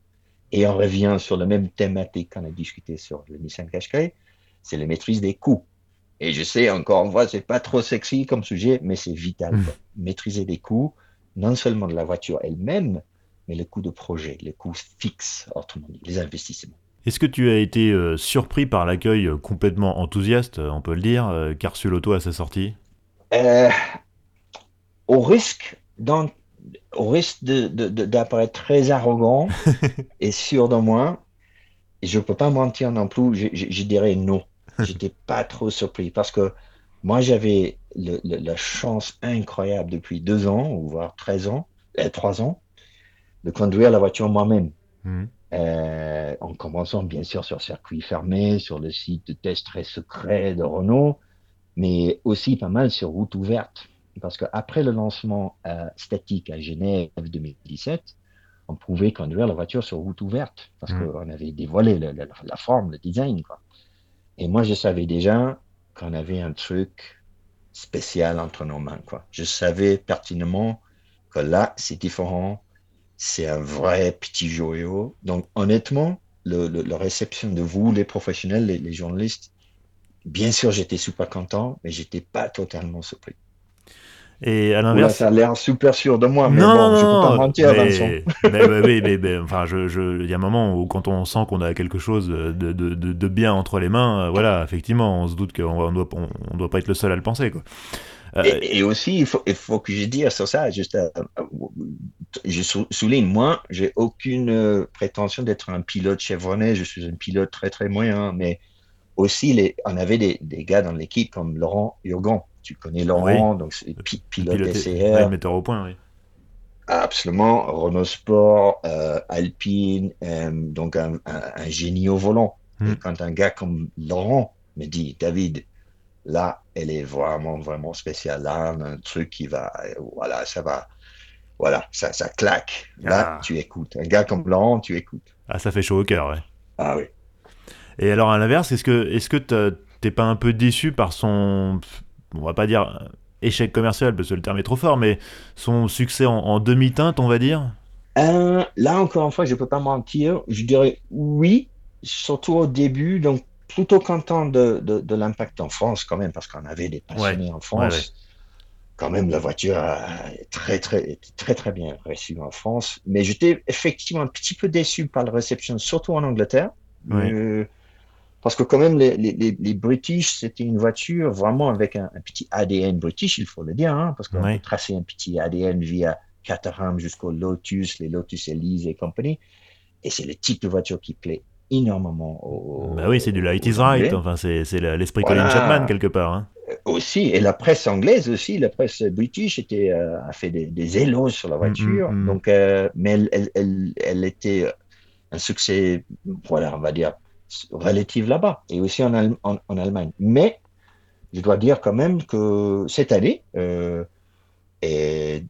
Et on revient sur la même thématique qu'on a discuté sur le Nissan Qashqai, c'est la maîtrise des coûts. Et je sais, encore une fois, c'est pas trop sexy comme sujet, mais c'est vital. Hmm. Maîtriser les coûts, non seulement de la voiture elle-même, mais les coûts de projet, les coûts fixes, autrement dit, les investissements. Est-ce que tu as été euh, surpris par l'accueil euh, complètement enthousiaste, on peut le dire, euh, sur l'auto à sa sortie? Au risque au risque d'apparaître très arrogant et sûr de moi, je ne peux pas mentir non plus, je dirais non. j'étais pas trop surpris parce que moi, j'avais la chance incroyable depuis deux ans, ou voire 13 ans, euh, trois ans, de conduire la voiture moi-même. Mmh. Euh, en commençant bien sûr sur circuit fermé, sur le site de test très secret de Renault, mais aussi pas mal sur route ouverte. Parce qu'après le lancement euh, statique à Genève 2017, on pouvait conduire la voiture sur route ouverte parce mmh. qu'on avait dévoilé la, la, forme, le design. Quoi. Et moi, je savais déjà qu'on avait un truc spécial entre nos mains. Quoi. Je savais pertinemment que là, c'est différent. C'est un vrai petit joyau. Donc, honnêtement, le, la réception de vous, les professionnels, les, journalistes, bien sûr, j'étais super content, mais j'étais pas totalement surpris. Et à l'inverse. ça a l'air super sûr de moi, mais non, bon, non, je peux pas mentir, mais, Vincent. mais, mais, mais, enfin, je, je, il y a un moment où quand on sent qu'on a quelque chose de, de, de, bien entre les mains, euh, voilà, effectivement, on se doute qu'on ne doit, on, doit pas être le seul à le penser, quoi. Euh, et, aussi, il faut, il faut que je dise sur ça, juste, euh, je souligne, moi, j'ai aucune prétention d'être un pilote chevronné, je suis un pilote très très moyen, mais aussi, les, on avait des, des gars dans l'équipe comme Laurent Urgan, tu connais Laurent, donc c'est pilote SCR. metteur au point, oui. Absolument, Renault Sport, euh, Alpine, euh, donc un, génie au volant. Et hmm. quand un gars comme Laurent me dit, David, là, elle est vraiment, vraiment spéciale. Là, un truc qui va, voilà, ça va, voilà, ça, ça claque. Là, ah. tu écoutes. Un gars comme Laurent, tu écoutes. Ah, ça fait chaud au cœur, ouais. Ah oui. Et alors, à l'inverse, est-ce que, est-ce que t'es pas un peu déçu par son, on va pas dire échec commercial parce que le terme est trop fort, mais son succès en, demi-teinte, on va dire euh, Là, encore une fois, je ne peux pas mentir. Je dirais oui, surtout au début. Donc, plutôt content de, de, l'impact en France, quand même, parce qu'on avait des passionnés en France. Quand même, la voiture est très, très, très, très bien reçue en France. Mais j'étais effectivement un petit peu déçu par la réception, surtout en Angleterre. Euh, parce que quand même, les, les, les British, c'était une voiture vraiment avec un, petit ADN British, il faut le dire, hein, parce qu'on a tracé un petit ADN via Caterham jusqu'au Lotus, les Lotus Elise et compagnie. Et c'est le type de voiture qui plaît énormément aux. Bah oui, c'est du Light is Right, enfin, c'est l'esprit Colin Chapman quelque part. Hein. Euh, aussi, et la presse anglaise aussi, la presse british était, euh, a fait des, des, éloges sur la mm, voiture, mm, mm. donc, euh, mais elle, elle, elle, elle, était un succès, voilà, on va dire, relative là-bas et aussi en, en, Allemagne. Mais je dois dire quand même que cette année, euh, et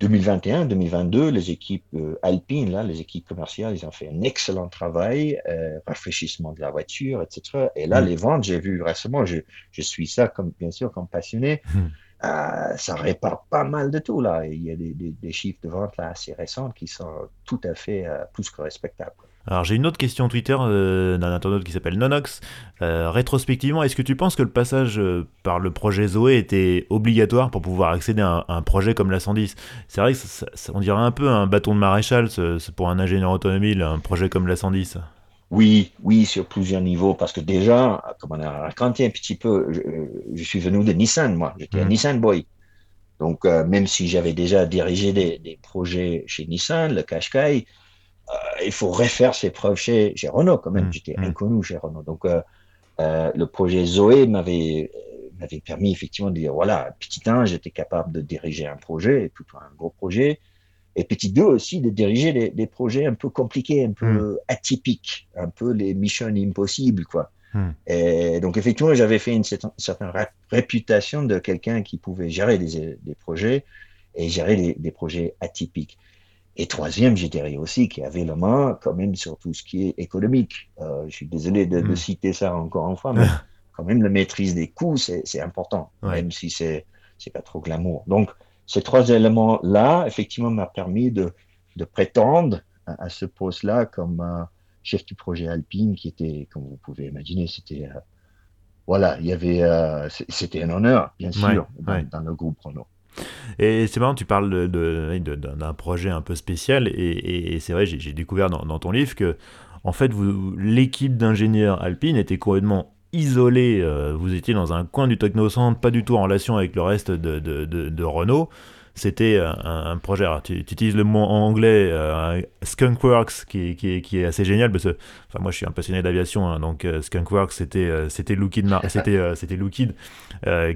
2021-2022, les équipes euh, alpines, là, les équipes commerciales, ils ont fait un excellent travail, euh, rafraîchissement de la voiture, etc. Et là, mm. les ventes, j'ai vu récemment, je, je, suis ça comme bien sûr comme passionné. Mm. Euh, ça répare pas mal de tout là. Il y a des, des, des, chiffres de vente là assez récents qui sont tout à fait plus que respectables. Alors j'ai une autre question Twitter euh, d'un internaute qui s'appelle Nonox. Euh, rétrospectivement, est-ce que tu penses que le passage euh, par le projet Zoé était obligatoire pour pouvoir accéder à un, projet comme la 110 C'est vrai que ça, on dirait un peu un bâton de maréchal pour un ingénieur automobile, un projet comme la 110. Oui, oui, sur plusieurs niveaux, parce que déjà, comme on a raconté un petit peu, je, suis venu de Nissan, moi, j'étais un mmh. Nissan boy. Donc, même si j'avais déjà dirigé des, des, projets chez Nissan, le Qashqai, euh, il faut refaire ses preuves chez, chez Renault quand même. Mm, J'étais mm. inconnu chez Renault. Donc, euh, euh, le projet Zoé m'avait m'avait permis effectivement de dire voilà, petit 1, j'étais capable de diriger un projet, plutôt un gros projet, et petit 2 aussi de diriger des, des, projets un peu compliqués, un peu mm. atypiques, un peu les missions impossibles, quoi. Et donc effectivement, j'avais fait une certaine, réputation de quelqu'un qui pouvait gérer des, des projets et gérer des, des projets atypiques. Et troisième, j'ai dirais aussi qui avait la main quand même sur tout ce qui est économique. Euh, je suis désolé de, de, hmm. citer ça encore une fois, mais quand même la maîtrise des coûts, c'est important, même si c'est c'est pas trop glamour. Donc ces trois éléments-là, effectivement, m'a permis de, de prétendre à, ce poste-là comme euh, chef du projet Alpine, qui était, comme vous pouvez imaginer, c'était euh, voilà, il y avait, c'était un honneur, bien sûr, dans, dans, le groupe Renault. Et c'est marrant, tu parles d'un projet un peu spécial, et, c'est vrai, j'ai découvert dans, ton livre que, en fait, l'équipe d'ingénieurs Alpine était complètement isolée. Euh, vous étiez dans un coin du Technocentre, pas du tout en relation avec le reste de Renault c'était un, projet. tu, utilises le mot en anglais euh, Skunkworks, qui, qui, qui, est assez génial parce que, enfin, moi je suis un passionné d'aviation, hein, donc euh, Skunkworks c'était euh, c'était c'était Lookid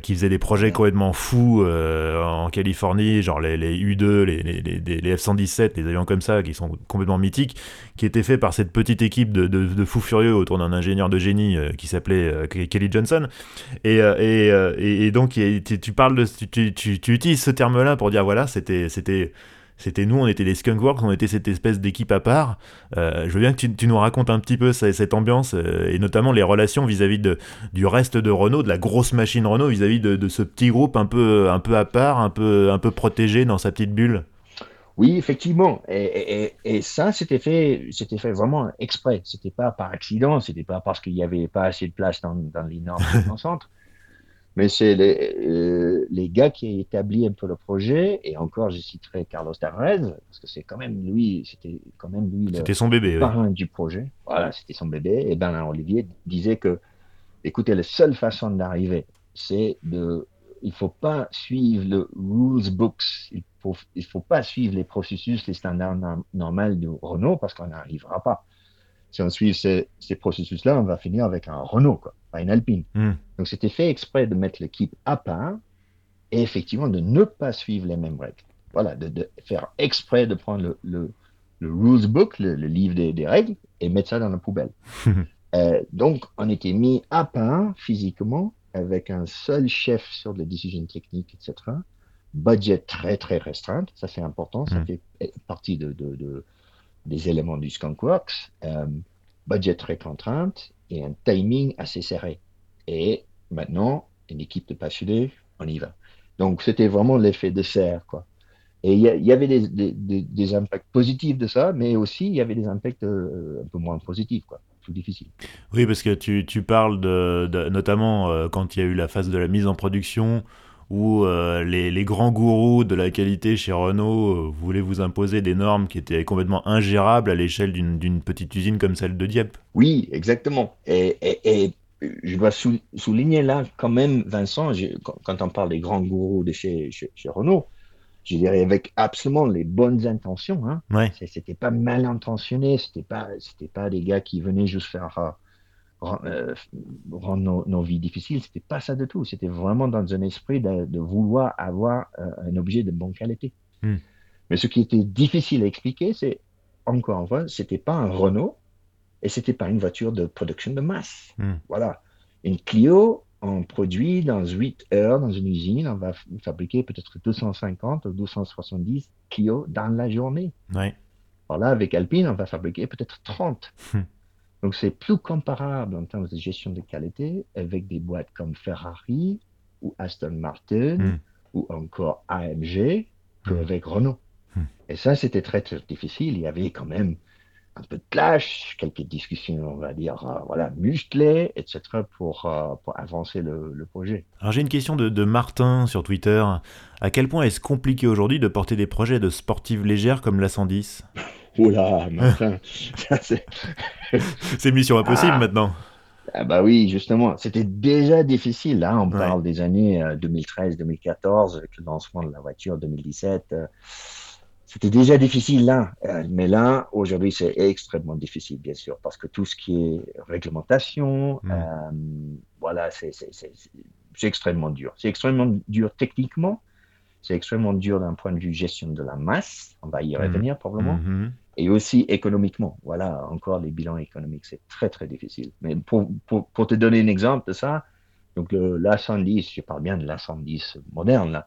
qui faisait des projets complètement fous en Californie, genre les, les U2, les, les, les, F-117, les avions comme ça qui sont complètement mythiques, qui étaient faits par cette petite équipe de, de, fous furieux autour d'un ingénieur de génie qui s'appelait Kelly Johnson. Et, et, et, donc tu, parles de, tu, tu, tu utilises ce terme-là pour dire voilà, c'était c'était c'était nous, on était les Skunkworks, on était cette espèce d'équipe à part. Euh, je veux bien que tu, nous racontes un petit peu cette ambiance euh, et notamment les relations vis-à-vis du reste de Renault, de la grosse machine Renault, vis-à-vis de, ce petit groupe un peu, un peu à part, un peu, un peu protégé dans sa petite bulle. Oui, effectivement. Et, ça, c'était fait, c'était fait vraiment exprès. C'était pas par accident, c'était pas parce qu'il n'y avait pas assez de place dans, dans l'énorme centre. Mais c'est les, euh, les, gars qui ont établi un peu le projet, et encore, je citerai Carlos Tavares, parce que c'est quand même lui, c'était quand même lui le son bébé, parrain du projet. Voilà, c'était son bébé. Et Bernard Olivier disait que, écoutez, la seule façon d'arriver, c'est de, il faut pas suivre le rules books, il faut, il faut pas suivre les processus, les standards normaux de Renault, parce qu'on n'arrivera pas. Si on suit ces, ces processus-là, on va finir avec un Renault, quoi pas une Alpine. Hmm. Donc c'était fait exprès de mettre l'équipe à part et effectivement de ne pas suivre les mêmes règles. Voilà, de, faire exprès de prendre le, le, le rules book, le, livre des, règles, et mettre ça dans la poubelle. euh, donc on était mis à part physiquement avec un seul chef sur les décisions techniques, etc. Budget très très restreint, ça c'est important, ça hmm. fait partie de, de, des éléments du Skunkworks. Euh, budget très contrainte et un timing assez serré. Et maintenant, une équipe de passionnés, on y va. Donc, c'était vraiment l'effet de serre, quoi. Et il y, avait des, des, impacts positifs de ça, mais aussi il y avait des impacts euh, un peu moins positifs, quoi, plus difficiles. Oui, parce que tu, tu parles de, notamment euh, quand il y a eu la phase de la mise en production, où euh, les, grands gourous de la qualité chez Renault euh, voulaient vous imposer des normes qui étaient complètement ingérables à l'échelle d'une petite usine comme celle de Dieppe. Oui, exactement. Et, je dois souligner là quand même, Vincent, quand on parle des grands gourous de chez, chez, Renault, je dirais avec absolument les bonnes intentions. Hein. Ouais. C'était pas mal intentionné, c'était pas, c'était pas des gars qui venaient juste faire euh, rendre nos, vies difficiles. C'était pas ça du tout. C'était vraiment dans un esprit de, vouloir avoir euh, un objet de bonne qualité. Hmm. Mais ce qui était difficile à expliquer, c'est encore une fois, c'était pas un Renault et c'était pas une voiture de production de masse. Hmm. Voilà. Une Clio, on produit dans 8 heures dans une usine, on va fabriquer peut-être 250 ou 270 Clio dans la journée. Ouais. Voilà, avec Alpine, on va fabriquer peut-être 30. Donc, c'est plus comparable en termes de gestion de qualité avec des boîtes comme Ferrari ou Aston Martin hmm. ou encore AMG qu'avec hmm. Renault. Hmm. Et ça, c'était très, très difficile. Il y avait quand même un peu de clash, quelques discussions, on va dire, euh, voilà, musclées, etc., pour, euh, pour avancer le, le, projet. Alors j'ai une question de, de, Martin sur Twitter. À quel point est-ce compliqué aujourd'hui de porter des projets de sportives légères comme la 110 Oula, Martin, c'est mission impossible ah. maintenant. Ah bah oui, justement, c'était déjà difficile. Là, on parle des années 2013-2014 euh, avec le lancement de la voiture 2017. C'était déjà difficile là, euh, mais là, aujourd'hui, c'est extrêmement difficile, bien sûr, parce que tout ce qui est réglementation, mm. euh, voilà, c'est extrêmement dur. C'est extrêmement dur techniquement, c'est extrêmement dur d'un point de vue gestion de la masse, on va y mm. revenir probablement, mm-hmm. Et aussi économiquement. Voilà, encore les bilans économiques, c'est très très difficile. Mais pour, pour, pour, te donner un exemple de ça, donc l'A110, je parle bien de l'A110 moderne là,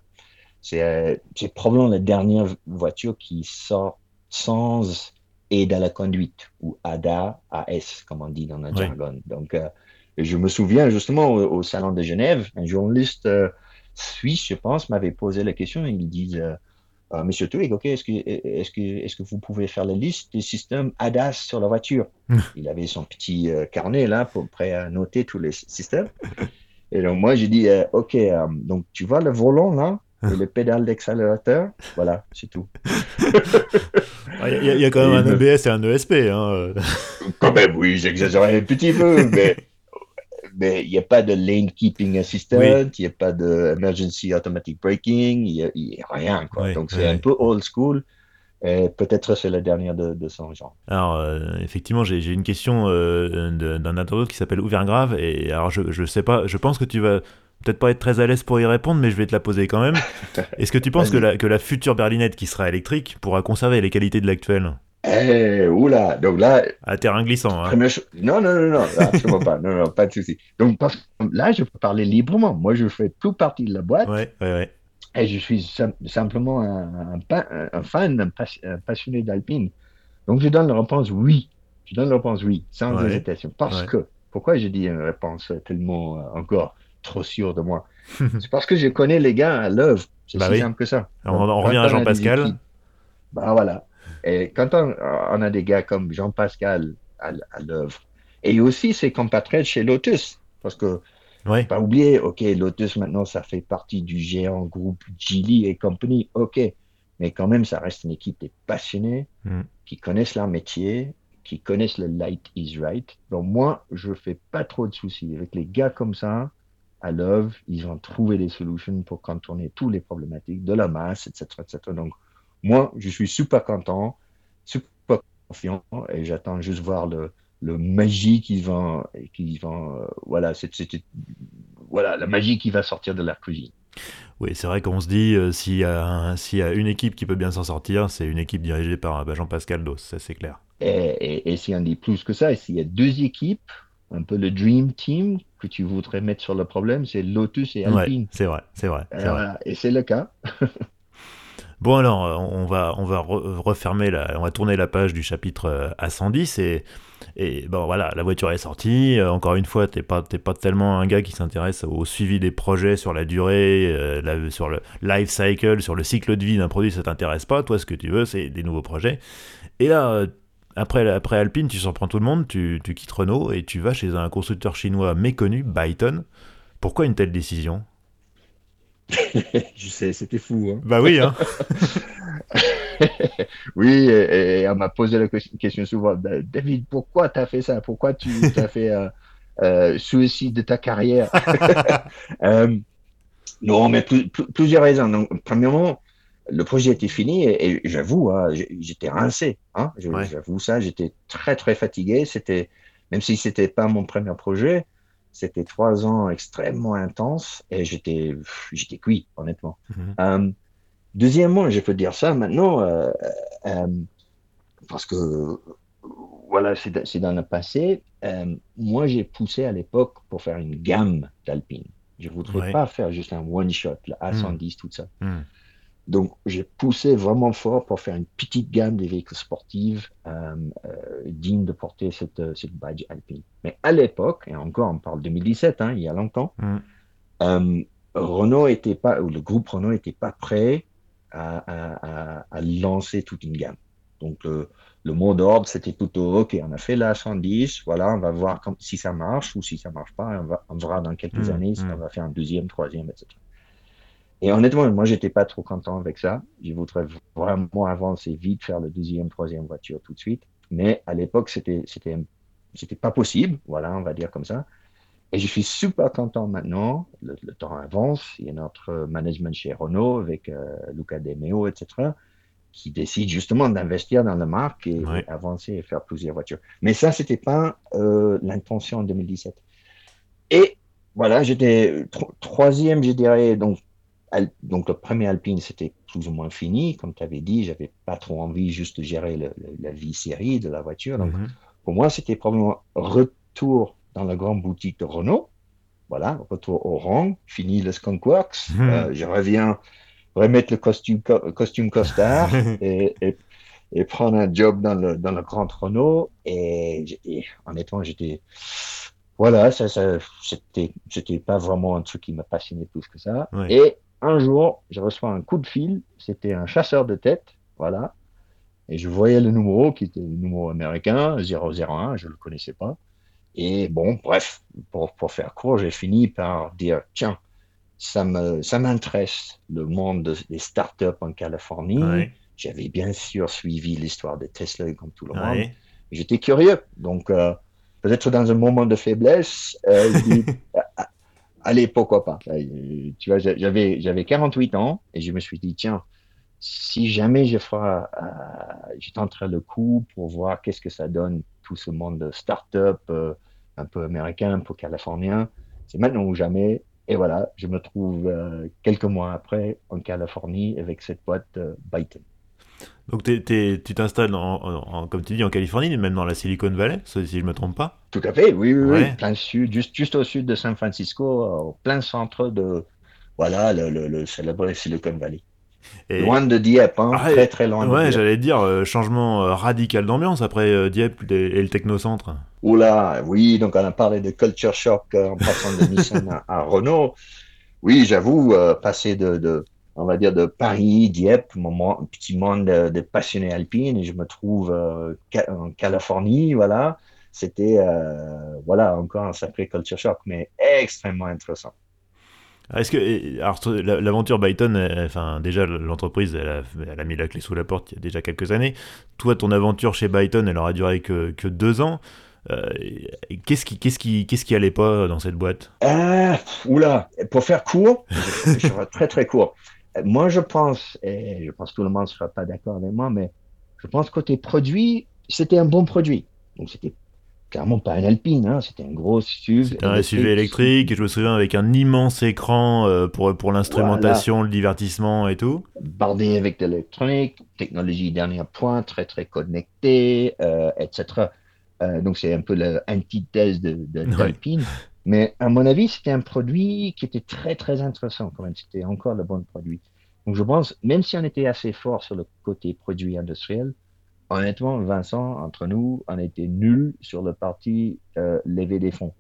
euh, c'est probablement la dernière voiture qui sort sans aide à la conduite ou ADA, AS, comme on dit dans le jargon. Donc, euh, je me souviens justement au, Salon de Genève, un journaliste euh, suisse, je pense, m'avait posé la question. Il Monsieur Twig, ok, est-ce que, est que, est que vous pouvez faire la liste des systèmes ADAS sur la voiture Il avait son petit carnet là, pour, prêt à noter tous les systèmes. Et donc, moi, j'ai dit Ok, donc tu vois le volant là et le pédale d'accélérateur, voilà, c'est tout. Ah, il y, a quand même un EBS et un ESP. Hein. quand même, oui, j'exagère un petit peu, mais mais il n'y a pas de lane keeping assistant, il n'y a pas de emergency automatic braking, il n'y a, rien. Quoi. Donc c'est un peu old school. Et peut-être c'est la dernière de, son genre. Alors, euh, effectivement, j'ai une question euh, d'un internaute qui s'appelle Ouvergrave. Et alors, je, je sais pas, je pense que tu vas peut-être pas être très à l'aise pour y répondre, mais je vais te la poser quand même. Est-ce que tu penses que la, que la future berlinette qui sera électrique pourra conserver les qualités de l'actuelle eh, oula, donc là. À terrain glissant. Hein. Non, non, non, non, absolument pas. Non, non, pas de souci. Donc, là, je peux parler librement. Moi, je fais tout partie de la boîte. Ouais, ouais, ouais. Et je suis simplement un, un, fan, un, passionné d'Alpine. Donc, je donne la réponse oui. Je donne la réponse oui, sans hésitation. Parce que, pourquoi je dis une réponse tellement euh, encore trop sûr de moi? c'est parce que je connais les gars à l'œuvre. C'est bah simple que ça. on, revient à Jean-Pascal. Bah voilà. Et quand on, a des gars comme Jean-Pascal à, l'œuvre, et aussi ses compatriotes chez Lotus, parce que Ouais. Pas oublier, ok, Lotus maintenant, ça fait partie du géant groupe Geely et compagnie, ok. Mais quand même, ça reste une équipe de passionnés Mm. qui connaissent leur métier, qui connaissent le light is right. Donc moi, je fais pas trop de soucis. Avec les gars comme ça, à Love, ils ont trouvé des solutions pour contourner toutes les problématiques de la masse, etc., etc. Donc moi, je suis super content, super confiant et j'attends juste voir le, le magie qui va, qui va, euh, voilà, voilà, la magie qui va sortir de la cuisine. Oui, c'est vrai qu'on se dit, euh, s'il y, a une équipe qui peut bien s'en sortir, c'est une équipe dirigée par bah, Jean-Pascal Dos, ça c'est clair. Et, et, et si on dit plus que ça, et s'il y a deux équipes, un peu le dream team que tu voudrais mettre sur le problème, c'est Lotus et Alpine. Ouais, c'est vrai, c'est vrai. Euh, vrai. Et c'est le cas. Bon alors, euh, on va, refermer la, tourner la page du chapitre euh, à 110 et, bon voilà, la voiture est sortie. Euh, encore une fois, t'es pas, pas tellement un gars qui s'intéresse au suivi des projets sur la durée, sur le life cycle, sur le cycle de vie d'un produit, ça t'intéresse pas. Toi, ce que tu veux, c'est des nouveaux projets. Et là, après, après Alpine, tu surprends tout le monde, tu, tu quittes Renault et tu vas chez un constructeur chinois méconnu, Byton. Pourquoi une telle décision? Je sais, c'était fou. hein. Bah oui, hein. Oui, et, et on m'a posé la question souvent. Ben, David, pourquoi tu as fait ça? Pourquoi tu as fait euh, euh, suicide de ta carrière? Euh, non, mais plus- plus- plusieurs raisons. Donc, premièrement, le projet était fini et, et j'avoue, hein, j'étais rincé. Hein, Ouais. J'avoue ça, j'étais très très fatigué. C'était, même si c'était pas mon premier projet, c'était trois ans extrêmement intenses et j'étais, j'étais cuit, honnêtement. Mhm. Euh, deuxièmement, je peux dire ça maintenant euh, euh, parce que voilà, c'est c'est dans le passé. Euh, moi, j'ai poussé à l'époque pour faire une gamme d'Alpine. Je voudrais Ouais. pas faire juste un one shot, le A110, tout ça. Hmm. Donc, j'ai poussé vraiment fort pour faire une petite gamme de véhicules sportifs euh, euh, dignes de porter cette, euh, cette badge Alpine. Mais à l'époque, et encore, on parle 2017, hein, il y a longtemps, Mm. euh, Renault était pas, ou le groupe Renault n'était pas prêt à, à, à, à lancer toute une gamme. Donc, le, le mot d'ordre, c'était plutôt, OK, on a fait la 110, voilà, on va voir comme- si ça marche ou si ça marche pas, on, va, on verra dans quelques Mm, années si mm. on va faire un deuxième, troisième, etc. Et honnêtement, moi, j'étais pas trop content avec ça. Je voudrais vraiment avancer vite, faire le deuxième, troisième voiture tout de suite. Mais à l'époque, c'était, c'était, c'était pas possible. Voilà, on va dire comme ça. Et je suis super content maintenant. Le, le temps avance. Il y a notre management chez Renault avec euh, Luca De Meo, etc., qui décide justement d'investir dans la marque et, Ouais. avancer et faire plusieurs voitures. Mais ça, c'était pas euh, l'intention en 2017. Et voilà, j'étais tro- troisième, je dirais. Donc, donc le premier Alpine, c'était plus ou moins fini. Comme tu avais dit, j'avais pas trop envie juste de gérer le- le- la vie série de la voiture. Donc, Mhm. pour moi, c'était probablement retour dans la grande boutique de Renault. Voilà, retour au rang, fini le Skunk Works. Mhm. Euh, je reviens remettre le costume, co- costume costard et, et, et prendre un job dans le, dans le grand Renault. Et, et honnêtement, j'étais. Voilà, ça, ça, c'était, c'était pas vraiment un truc qui m'a passionné plus que ça. Ouais. Et un jour, je reçois un coup de fil. C'était un chasseur de tête. Voilà. Et je voyais le numéro qui était le numéro américain, 001, je le connaissais pas. Et bon, bref, pour, pour faire court, j'ai fini par dire, tiens, ça me, ça m'intéresse, le monde de- des startups en Californie. Ouais. J'avais bien sûr suivi l'histoire de Tesla comme tout le monde. J'étais curieux. Donc, euh, peut-être dans un moment de faiblesse, euh, allez, pourquoi pas. Euh, Tu vois, j'a- j'avais, j'avais 48 ans et je me suis dit, tiens, si jamais je ferai, euh, je tenterai le coup pour voir qu'est-ce que ça donne, tout ce monde de start-up, euh, un peu américain, un peu californien, c'est maintenant ou jamais. Et voilà, je me trouve euh, quelques mois après en Californie avec cette boîte Byton. Donc tu t'installes, en, en- en- comme tu dis, en Californie, même dans la Silicon Valley, si je me trompe pas. Tout à fait, oui, oui, plein sud, juste, juste au sud de San Francisco, au plein centre de, voilà, le, le, le célèbre Silicon Valley. Et- Loin de Dieppe, hein, Ah, très très loin de Ouais, j'allais dire, euh, changement euh, radical d'ambiance après euh, Dieppe et, et le technocentre. Oula, oui, donc on a parlé de culture shock euh, en passant de Nissan à, à Renault. Oui, j'avoue, euh, passer de, de, on va dire, de Paris, Dieppe, mon, petit monde de, de passionnés alpines, et je me trouve euh, en Californie, voilà. c'était voilà encore un sacré culture shock, mais extrêmement intéressant. Est-ce que alors l'aventure Byton, enfin déjà l'entreprise, elle, a, mis la clé sous la porte il y a déjà quelques années. Toi, ton aventure chez Byton, elle aura duré que, que deux ans. Euh, qu'est-ce qui, qu'est-ce qui, qu'est-ce qui allait pas dans cette boîte? Ah, Oula, pour faire court, je serai très très court. Moi, je pense, et je pense que tout le monde ne sera pas d'accord avec moi, mais je pense que côté produit, c'était un bon produit. Donc c'était clairement pas un Alpine, hein, c'était un gros SUV. C'était un SUV électrique, et je me souviens avec un immense écran euh, pour, pour l'instrumentation, le divertissement et tout. Bardé avec de l'électronique, technologie dernier point, très très connecté, euh, etc. Euh, donc c'est un peu l'antithèse de, d'Alpine. Mais à mon avis, c'était un produit qui était très très intéressant quand même. C'était encore le bon produit. Donc je pense, même si on était assez fort sur le côté produit industriel, honnêtement, Vincent, entre nous, on était nul sur le parti euh, lever des fonds.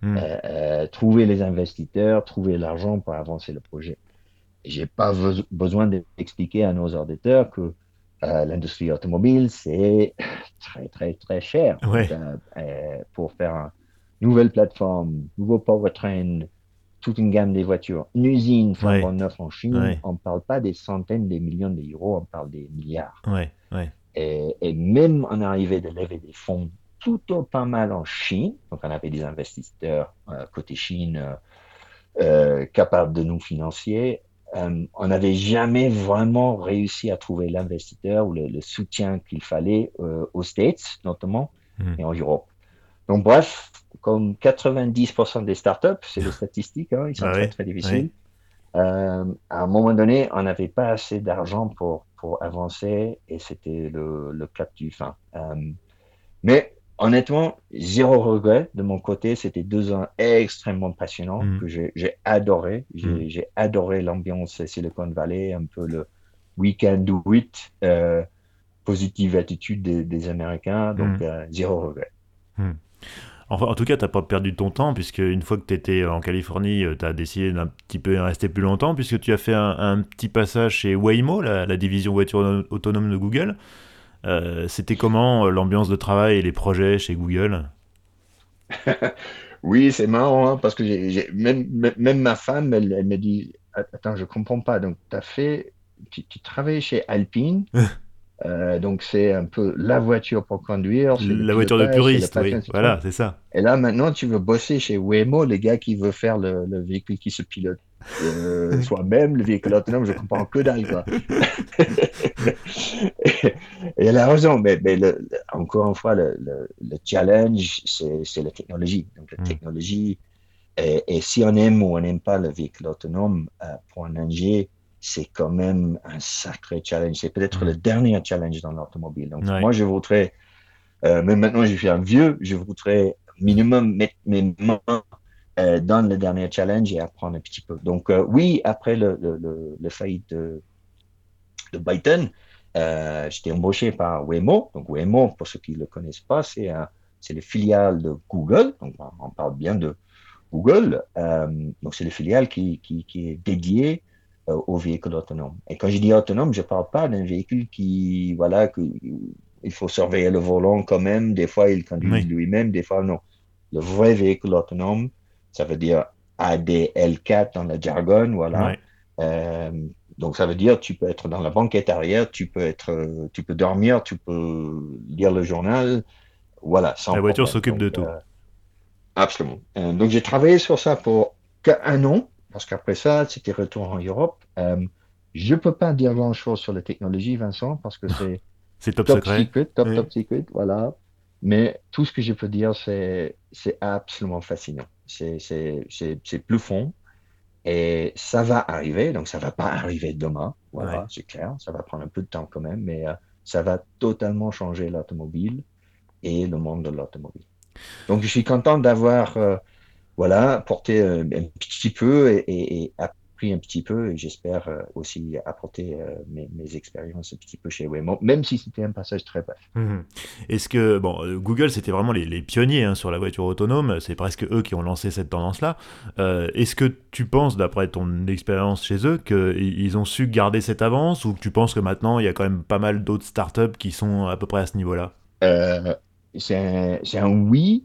Hmm. Euh, trouver les investisseurs, trouver l'argent pour avancer le projet. J'ai pas besoin d'expliquer à nos auditeurs que euh, l'industrie automobile, c'est très, très, très cher. Euh, euh, pour faire une nouvelle plateforme, nouveau powertrain, toute une gamme des voitures, une usine flambant neuf en Chine, on ne parle pas des centaines de millions d'euros, on parle des milliards. Et, et, même en arrivait de lever des fonds plutôt pas mal en Chine, donc on avait des investisseurs côté Chine capables de nous financer, euh, on n'avait jamais vraiment réussi à trouver l'investisseur ou le, soutien qu'il fallait euh, aux States, notamment, hmm. et en Europe. Donc, bref, comme 90% des startups, c'est les statistiques, hein, ils sont très, très difficiles. Euh, à un moment donné, on n'avait pas assez d'argent pour, pour avancer et c'était le, le cap du fin. mais honnêtement, zéro regret de mon côté. C'était deux ans extrêmement passionnants mm. que j'ai adoré. Mm. J'ai adoré l'ambiance Silicon Valley, un peu le weekend do it, euh, positive attitude des, Américains. Donc, mm. euh, zéro regret. Enfin, en tout cas, tu n'as pas perdu ton temps, puisque une fois que tu étais en Californie, euh, tu as décidé d'un petit peu rester plus longtemps, puisque tu as fait un, petit passage chez Waymo, la, la division voiture autonome de Google. Euh, c'était comment euh, l'ambiance de travail et les projets chez Google? Oui, c'est marrant, hein, parce que même, même, ma femme, elle, me dit Attends, je comprends pas. Donc, as fait, tu, tu travailles chez Alpine. Euh, donc c'est un peu la voiture pour conduire. La voiture de puriste, oui. Voilà, c'est ça. Et là maintenant tu veux bosser chez Waymo, les gars qui veulent faire le, le véhicule qui se pilote euh, soi-même, le véhicule autonome, je comprends que dalle quoi. et, elle a raison, mais, mais encore une fois, le, le challenge, c'est la technologie. Donc la hmm. technologie, et, si on aime ou on n'aime pas le véhicule autonome, euh, pour un ingé, c'est quand même un sacré challenge. C'est peut-être mm. le dernier challenge dans l'automobile. Donc, moi, je voudrais, euh, même maintenant, je suis un vieux, je voudrais minimum mettre mes mains euh, dans le dernier challenge et apprendre un petit peu. Donc, euh, oui, après le, le, le, faillite de, de Byton, j'étais embauché par Waymo. Donc, Waymo, pour ceux qui ne le connaissent pas, c'est c'est le filiale de Google. Donc, on parle bien de Google. donc, c'est le filiale qui, qui, qui est dédié euh, au véhicule autonome. Et quand je dis autonome, je ne parle pas d'un véhicule qui, voilà, que, il faut surveiller le volant quand même. Des fois, il conduit lui-même, des fois, non. Le vrai véhicule autonome, ça veut dire ADL4 dans le jargon, voilà. Euh, donc, ça veut dire tu peux être dans la banquette arrière, tu peux être, tu peux dormir, tu peux lire le journal, voilà. la voiture s'occupe de tout. Euh, absolument. donc, j'ai travaillé sur ça pour un an parce qu'après ça, c'était retour en Europe. Euh, je ne peux pas dire grand-chose sur la technologie, Vincent, parce que c'est c'est top, secret. Secret, top, top secret, voilà. Mais tout ce que je peux dire, c'est c'est absolument fascinant. C'est plus fond. Et ça va arriver, donc ça va pas arriver demain, voilà, c'est clair, ça va prendre un peu de temps quand même, mais euh, ça va totalement changer l'automobile et le monde de l'automobile. Donc je suis content d'avoir euh, voilà, apporter euh, un petit peu et, et, appris un petit peu et j'espère euh, aussi apporter euh, mes, mes, expériences un petit peu chez Waymo, même si c'était un passage très bref. Mhm. Est-ce que, bon, Google c'était vraiment les, les pionniers hein, sur la voiture autonome, c'est presque eux qui ont lancé cette tendance-là. Est-ce que tu penses, d'après ton expérience chez eux, qu'ils ont su garder cette avance ou que tu penses que maintenant il y a quand même pas mal d'autres startups qui sont à peu près à ce niveau-là? C'est un oui.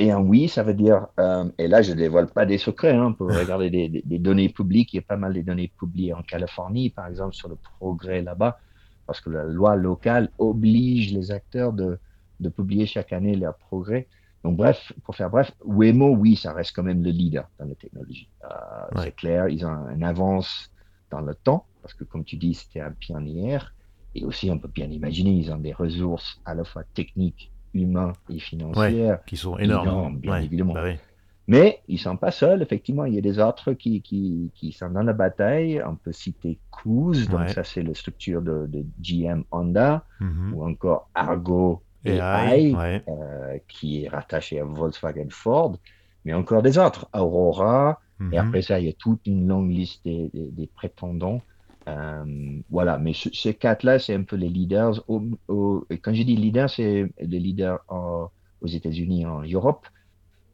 Et un oui, ça veut dire, euh, et là je ne dévoile pas des secrets, hein, pour regarder des, des, données publiques, il y a pas mal de données publiées en Californie, par exemple, sur le progrès là-bas, parce que la loi locale oblige les acteurs de, de publier chaque année leurs progrès. Donc, bref, pour faire bref, Waymo, oui, ça reste quand même le leader dans la technologie. Euh, c'est clair, ils ont une avance dans le temps, parce que comme tu dis, c'était un pionnier. Et aussi, on peut bien imaginer, ils ont des ressources à la fois techniques, humaines et financières. qui sont énormes. bien évidemment. Bah Mais ils ne sont pas seuls, effectivement. Il y a des autres qui, qui, qui sont dans la bataille. On peut citer Cruise, donc ça, c'est la structure de, de GM Honda, mm-hmm. ou encore Argo AI, euh, qui est rattaché à Volkswagen Ford, mais encore des autres, Aurora, et mhm. après ça, il y a toute une longue liste des, prétendants. Euh, voilà, mais ces quatre-là, c'est un peu les leaders. quand je dis leaders, c'est les leaders aux États-Unis, en Europe.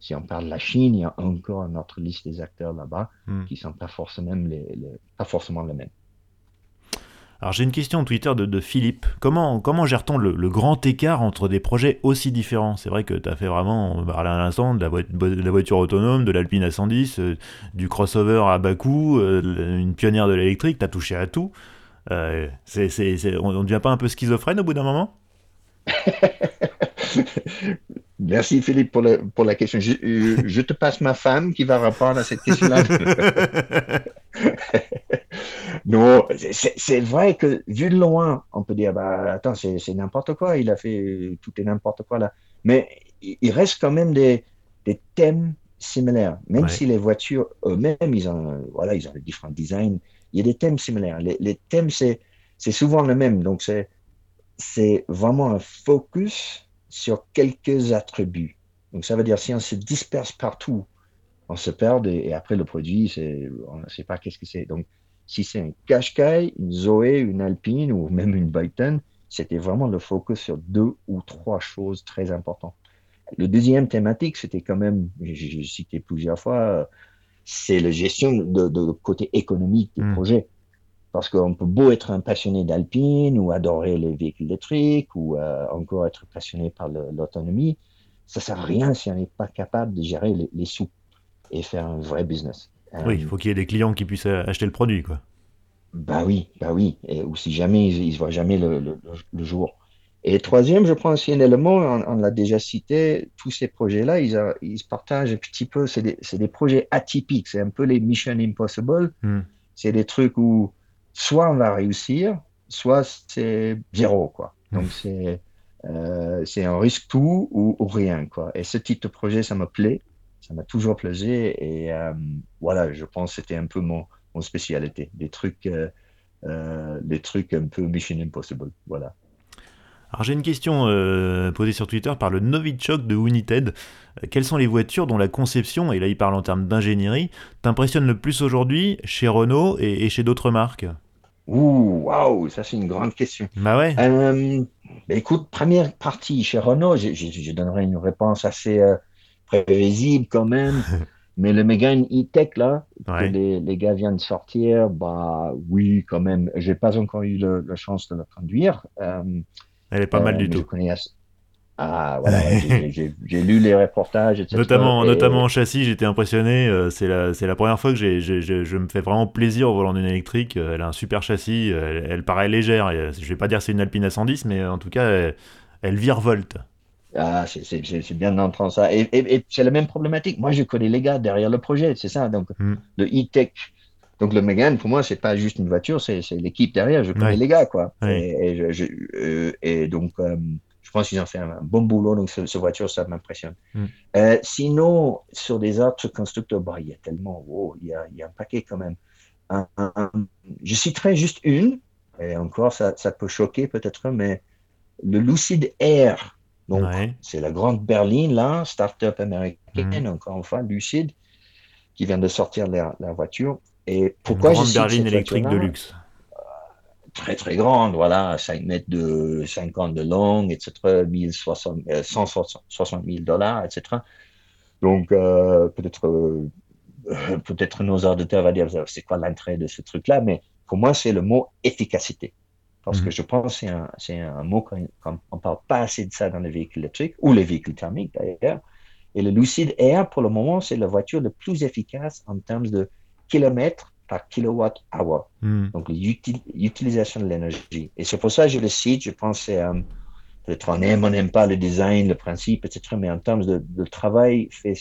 Si on parle de la Chine, il y a encore une autre liste des acteurs là-bas mhm. qui ne sont pas forcément les, pas forcément les mêmes. Alors j'ai une question Twitter de, Philippe. Comment, comment gère-t-on le, grand écart entre des projets aussi différents? C'est vrai que tu as fait vraiment, on parlait à l'instant, de, la, voiture autonome, de l'Alpine A110, euh, du crossover à bas coût, euh, une pionnière de l'électrique, tu as touché à tout. Euh, on ne devient pas un peu schizophrène au bout d'un moment? Merci Philippe pour, pour la question. Je, te passe ma femme qui va répondre à cette question-là. non, c'est vrai que vu de loin, on peut dire, bah, attends, c'est n'importe quoi, il a fait tout et n'importe quoi là. Mais il reste quand même des, des thèmes similaires. Même si les voitures eux-mêmes, ils ont, voilà, ils ont différents designs, il y a des thèmes similaires. Les, les thèmes, c'est souvent le même. Donc, c'est vraiment un focus sur quelques attributs. Donc ça veut dire si on se disperse partout, on se perd et, après le produit, on ne sait pas qu'est-ce que c'est. Donc si c'est un Qashqai, une Zoé, une Alpine ou même une Byton, c'était vraiment le focus sur deux ou trois choses très importantes. Le deuxième thématique, c'était quand même, j'ai cité plusieurs fois, c'est la gestion de, côté économique du hmm. projet. Parce qu'on peut beau être un passionné d'alpine ou adorer les véhicules électriques ou euh, encore être passionné par l'autonomie, ça sert à rien si on n'est pas capable de gérer les, sous et faire un vrai business. Oui, il euh, faut qu'il y ait des clients qui puissent acheter le produit, quoi. Bah oui, bah oui. Et, ou si jamais ils ne voient jamais le, jour. Et troisième, je prends aussi un élément, on, l'a déjà cité, tous ces projets-là, ils, ils, se partagent un petit peu, c'est des, des, projets atypiques, c'est un peu les Mission Impossible. Hmm. C'est des trucs où soit on va réussir, soit c'est zéro, quoi. Donc c'est euh, c'est un risque tout ou, rien, quoi. Et ce type de projet, ça me plaît, ça m'a toujours plaisé, et euh, voilà, je pense que c'était un peu mon, mon spécialité, des trucs, euh, euh, des trucs un peu Mission Impossible, voilà. Alors j'ai une question euh, posée sur Twitter par le Novichok de United. Quelles sont les voitures dont la conception, et là il parle en termes d'ingénierie, t'impressionne le plus aujourd'hui chez Renault et, chez d'autres marques? Ouh, waouh, ça c'est une grande question. Bah ouais. Euh, bah écoute, première partie chez Renault, je, donnerai une réponse assez prévisible quand même. Mais le Megane E-Tech, là, que les, les, gars viennent de sortir, bah oui, quand même. J'ai pas encore eu la chance de le conduire. Elle est pas mal du tout. Ah voilà, j'ai lu les reportages, etc. Notamment, notamment en châssis, j'étais impressionné. Euh, c'est la, la première fois que je me fais vraiment plaisir au volant d'une électrique. Euh, elle a un super châssis, elle, paraît légère. je vais pas dire c'est une Alpine A110, mais en tout cas, elle, elle virevolte. Ah, c'est bien d'entendre ça. Et, c'est la même problématique. Moi, je connais les gars derrière le projet, c'est ça. Donc, hmm. le e-tech, donc le Mégane, pour moi, c'est pas juste une voiture, c'est l'équipe derrière. Je connais les gars, quoi. Et, euh, et, donc, euh, pense qu'ils ont fait un, bon boulot. Donc, cette voiture, ça m'impressionne. Mm. Euh, sinon, sur des autres constructeurs, bah, il y a tellement, il, y a, il y a un paquet quand même. je citerai juste une, et encore, ça, ça peut choquer peut-être, mais le Lucid Air. Donc, c'est la grande berline, là, start-up américaine, mm. encore une fois, Lucid, qui vient de sortir la, la voiture. Et pourquoi Une grande berline électrique de luxe. Très très grande, voilà, 5 mètres de 50 de long, etc., 160, 160 000 dollars, etc. Donc euh, peut-être euh, peut-être nos auditeurs vont dire c'est quoi l'entrée de ce truc-là, mais pour moi c'est le mot efficacité. parce que mhm. je pense que c'est un, un, mot qu'on ne parle pas assez de ça dans les véhicules électriques ou les véhicules thermiques d'ailleurs. Et le Lucid Air, pour le moment, c'est la voiture la plus efficace en termes de kilomètres par kilowatt-hour. Hmm. Donc, l'utilisation de l'énergie. Et c'est pour ça que je le cite. Je pense que euh, peut-être on aime, on n'aime pas le design, le principe, etc. Mais en termes de, de travail fait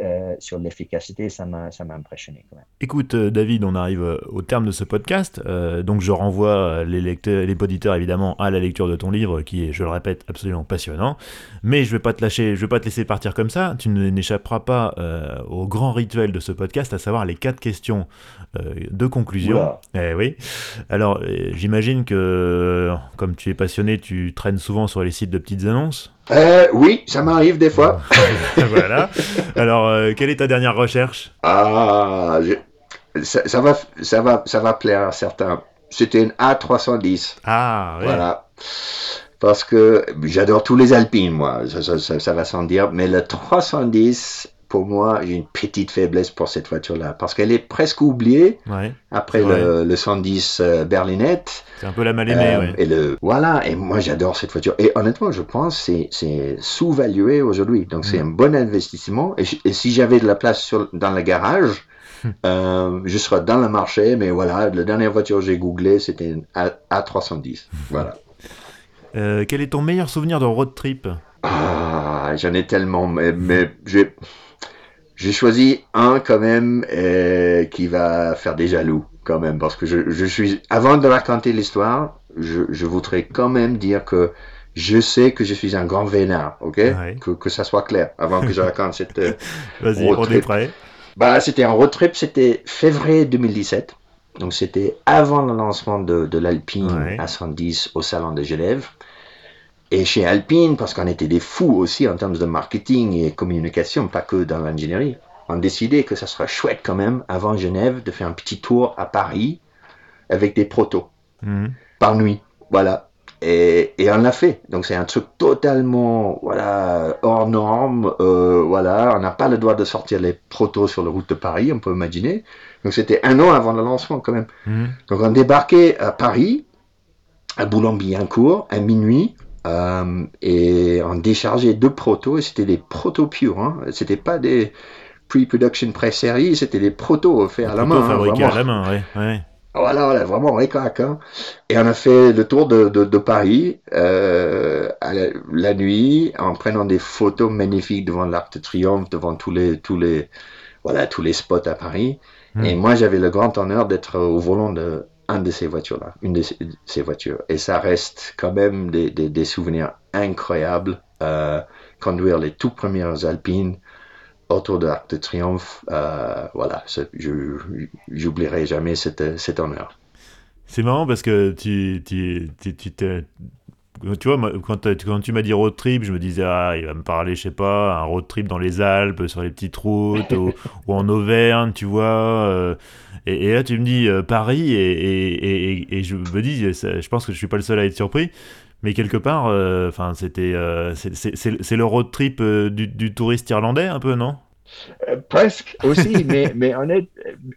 euh, sur l'efficacité, ça m'a, ça m'a impressionné quand même. Écoute, euh, David, on arrive euh, au terme de ce podcast, donc je renvoie les lecteurs, les auditeurs évidemment à la lecture de ton livre, qui est, je le répète, absolument passionnant. Mais je vais pas te lâcher, je vais pas te laisser partir comme ça. Tu n'échapperas pas au grand rituel de ce podcast, à savoir les quatre questions de conclusion. Eh oui. Alors, j'imagine que comme tu es passionné, tu traînes souvent sur les sites de petites annonces. Euh, oui, ça m'arrive des fois. voilà. Alors, euh, quelle est ta dernière recherche? Ah, ça, va, ça, va, ça va plaire à certains. C'était une A310. Ah, oui. Voilà. Parce que j'adore tous les alpines, moi, ça, ça va sans dire. Mais le 310, pour moi, j'ai une petite faiblesse pour cette voiture-là, parce qu'elle est presque oubliée après le, le, 110 euh, berlinette. C'est un peu la mal aimée, euh, Et le, voilà, et moi j'adore cette voiture. Et honnêtement, je pense que c'est sous-valué aujourd'hui. Donc c'est mm. un bon investissement. Et, si j'avais de la place sur, dans le garage, euh, je serais dans le marché. Mais voilà, la dernière voiture que j'ai googlé, c'était une A310. Voilà. quel est ton meilleur souvenir de road trip? Ah, j'en ai tellement, mais, mais j'ai j'ai choisi un quand même euh, qui va faire des jaloux quand même parce que je, je suis avant de raconter l'histoire, je, je, voudrais quand même dire que je sais que je suis un grand vénard, ok? Que, que ça soit clair avant que je raconte cette euh, Vas-y, on est prêt. Bah, c'était un road trip, c'était février 2017. Donc c'était avant le lancement de, de l'Alpine à 110 au salon de Genève. Et chez Alpine, parce qu'on était des fous aussi en termes de marketing et communication, pas que dans l'ingénierie, on a décidé que ça serait chouette quand même, avant Genève, de faire un petit tour à Paris avec des protos, mhm. par nuit. Voilà. Et, et on l'a fait. Donc c'est un truc totalement voilà, hors norme. Euh, voilà, on n'a pas le droit de sortir les protos sur la route de Paris, on peut imaginer. Donc c'était un an avant le lancement quand même. Mhm. Donc on débarquait à Paris, à Boulogne-Billancourt, à minuit. Euh, et on déchargeait deux protos, et c'était des protos purs, hein. c'était pas des pre-production pré-série, c'était des protos faits à la main. Hein, fabriqués à la main, ouais. ouais. Voilà, voilà, vraiment récrac. Hein. Et on a fait le tour de, de, de Paris euh, à la, nuit en prenant des photos magnifiques devant l'Arc de Triomphe, devant tous les, tous les, voilà, tous les spots à Paris. Hmm. Et moi, j'avais le grand honneur d'être au volant de un de ces voitures-là, une de ces voitures. Et ça reste quand même des, des, souvenirs incroyables. Euh, conduire les tout premières Alpines autour de l'Arc de Triomphe, euh, voilà, j'oublierai jamais cet, cet honneur. C'est marrant parce que tu, tu, tu, tu, tu vois, quand, quand tu m'as dit road trip, je me disais, ah, il va me parler, je sais pas, un road trip dans les Alpes, sur les petites routes, ou, en Auvergne, tu vois. Euh, et, là, tu me dis euh, Paris, et, et, je me dis, je pense que je suis pas le seul à être surpris. Mais quelque part, euh, enfin, c'était, c'est le road trip du, du, touriste irlandais, un peu, non? Presque aussi, mais, mais on est,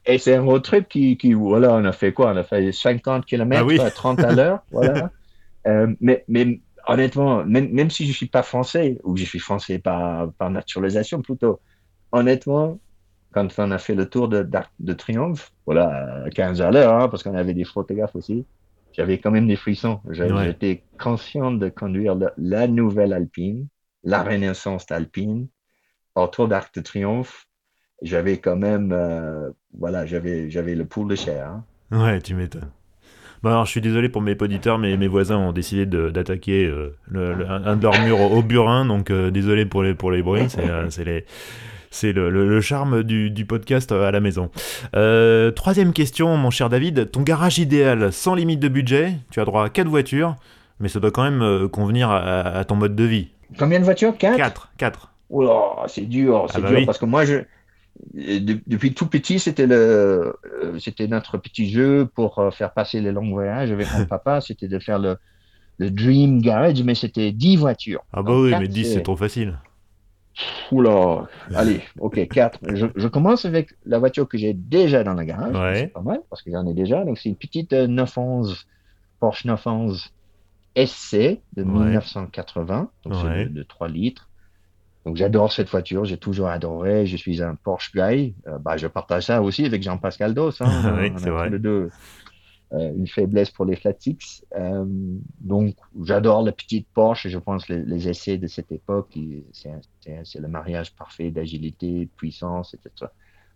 et c'est un road trip qui, qui, voilà, on a fait quoi? On a fait 50 km à 30 à l'heure, voilà. Euh, mais, mais honnêtement, même, même, si je suis pas français, ou je suis français par, par naturalisation plutôt, honnêtement, quand on a fait le tour de, de Triomphe, voilà, 15 à l'heure, hein, parce qu'on avait des photographes aussi, j'avais quand même des frissons. J'étais conscient de conduire la nouvelle Alpine, la renaissance alpine, autour d'Arc de Triomphe. J'avais quand même, euh, voilà, j'avais, j'avais le pool de chair. Hein. Ouais, tu m'étonnes. Bon, alors, je suis désolé pour mes auditeurs, mais mes voisins ont décidé d'attaquer euh, un de leurs murs au, burin, donc euh, désolé pour les, pour les bruits, c'est euh, c'est le, le, charme du, du, podcast à la maison. troisième question, mon cher David, ton garage idéal sans limite de budget, tu as droit à quatre voitures, mais ça doit quand même convenir à, ton mode de vie. Combien de voitures? 4 4. 4. Oh c'est dur, c'est ah bah dur, parce que moi, je, depuis tout petit, c'était le, euh, c'était notre petit jeu pour euh, faire passer les longs voyages avec mon papa. C'était de faire le, le Dream Garage, mais c'était 10 voitures. Ah bah oui, mais 10 c'est trop facile. Oula, allez, ok, 4. Je, je, commence avec la voiture que j'ai déjà dans le garage. C'est pas mal parce que j'en ai déjà. Donc c'est une petite 911 Porsche 911 SC de 1980, donc c'est de, 3 litres. Donc j'adore cette voiture, j'ai toujours adoré, je suis un Porsche guy. Euh, bah, je partage ça aussi avec Jean-Pascal Dos. Hein. oui, c'est vrai. deux euh, une faiblesse pour les flat six. Euh, donc j'adore la petite Porsche, je pense les, les essais de cette époque, c'est le mariage parfait d'agilité, de puissance, etc.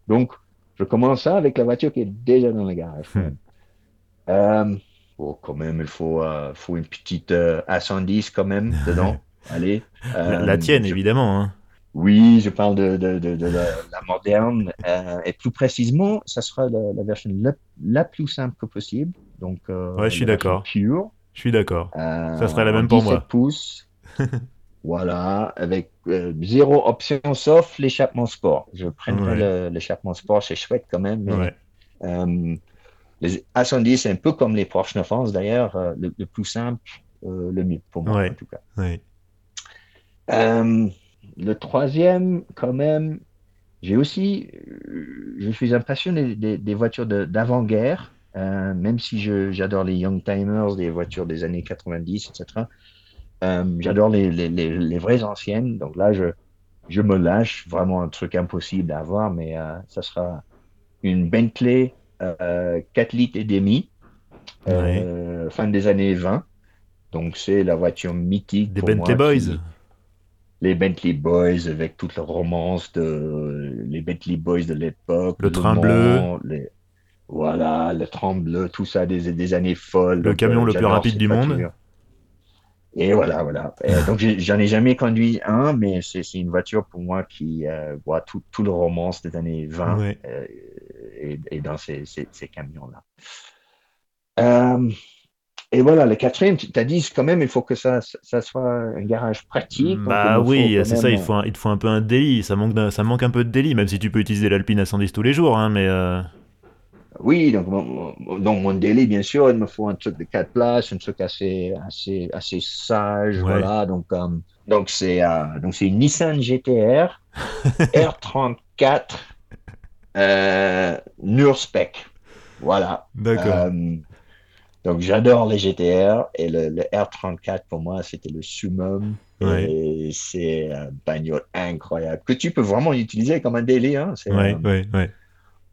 Donc je commence ça avec la voiture qui est déjà dans le garage. Hmm. Bon, quand même, il faut, faut une petite A110 quand même dedans. Allez. la, euh, tienne, évidemment. Hein. Oui, je parle de, de, de, la, moderne. Euh, et plus précisément, ça sera la, version la, plus simple que possible. Donc, euh, ouais, je suis d'accord. Pure. Je suis d'accord. ça serait la même pour moi. pouces. voilà, avec zéro option sauf l'échappement sport. Je prendrai l'échappement sport, c'est chouette quand même. Mais, les A110, c'est un peu comme les Porsche 911 d'ailleurs, le, plus simple, le mieux pour moi en tout cas. Ouais. Euh, le troisième, quand même, j'ai aussi, euh, je suis un passionné des, voitures d'avant-guerre, euh, même si j'adore les Young Timers, les voitures des années 90, etc. j'adore les, les, les, vraies anciennes. Donc là, je, je me lâche vraiment un truc impossible à avoir, mais ça sera une Bentley 4 litres et demi, fin des années 20. Donc c'est la voiture mythique. Des Bentley Boys les Bentley Boys avec toute la romance de les Bentley Boys de l'époque. Le, train bleu. Voilà, le train bleu, tout ça des, des années folles. Le camion le plus rapide du monde. Et voilà, voilà. donc, j'en ai jamais conduit un, mais c'est une voiture pour moi qui euh, voit tout, tout, le romance des années 20 euh, et, dans ces, ces, ces camions-là. Et voilà, le quatrième, tu as dit quand même, il faut que ça, ça soit un garage pratique. Bah oui, c'est ça, il, faut il te faut un peu un délit. Ça manque, ça manque un peu de délit, même si tu peux utiliser l'Alpine à 110 tous les jours. Hein, mais euh. Oui, donc mon, donc mon délit, bien sûr, il me faut un truc de 4 places, un truc assez, assez, assez sage. Voilà, donc euh, donc c'est euh, donc c'est une Nissan GTR R34 euh, Nurspec. Voilà. D'accord. Donc j'adore les GTR et le, R34 pour moi c'était le summum. Et c'est un bagnole incroyable que tu peux vraiment utiliser comme un daily. Hein. Ouais, euh,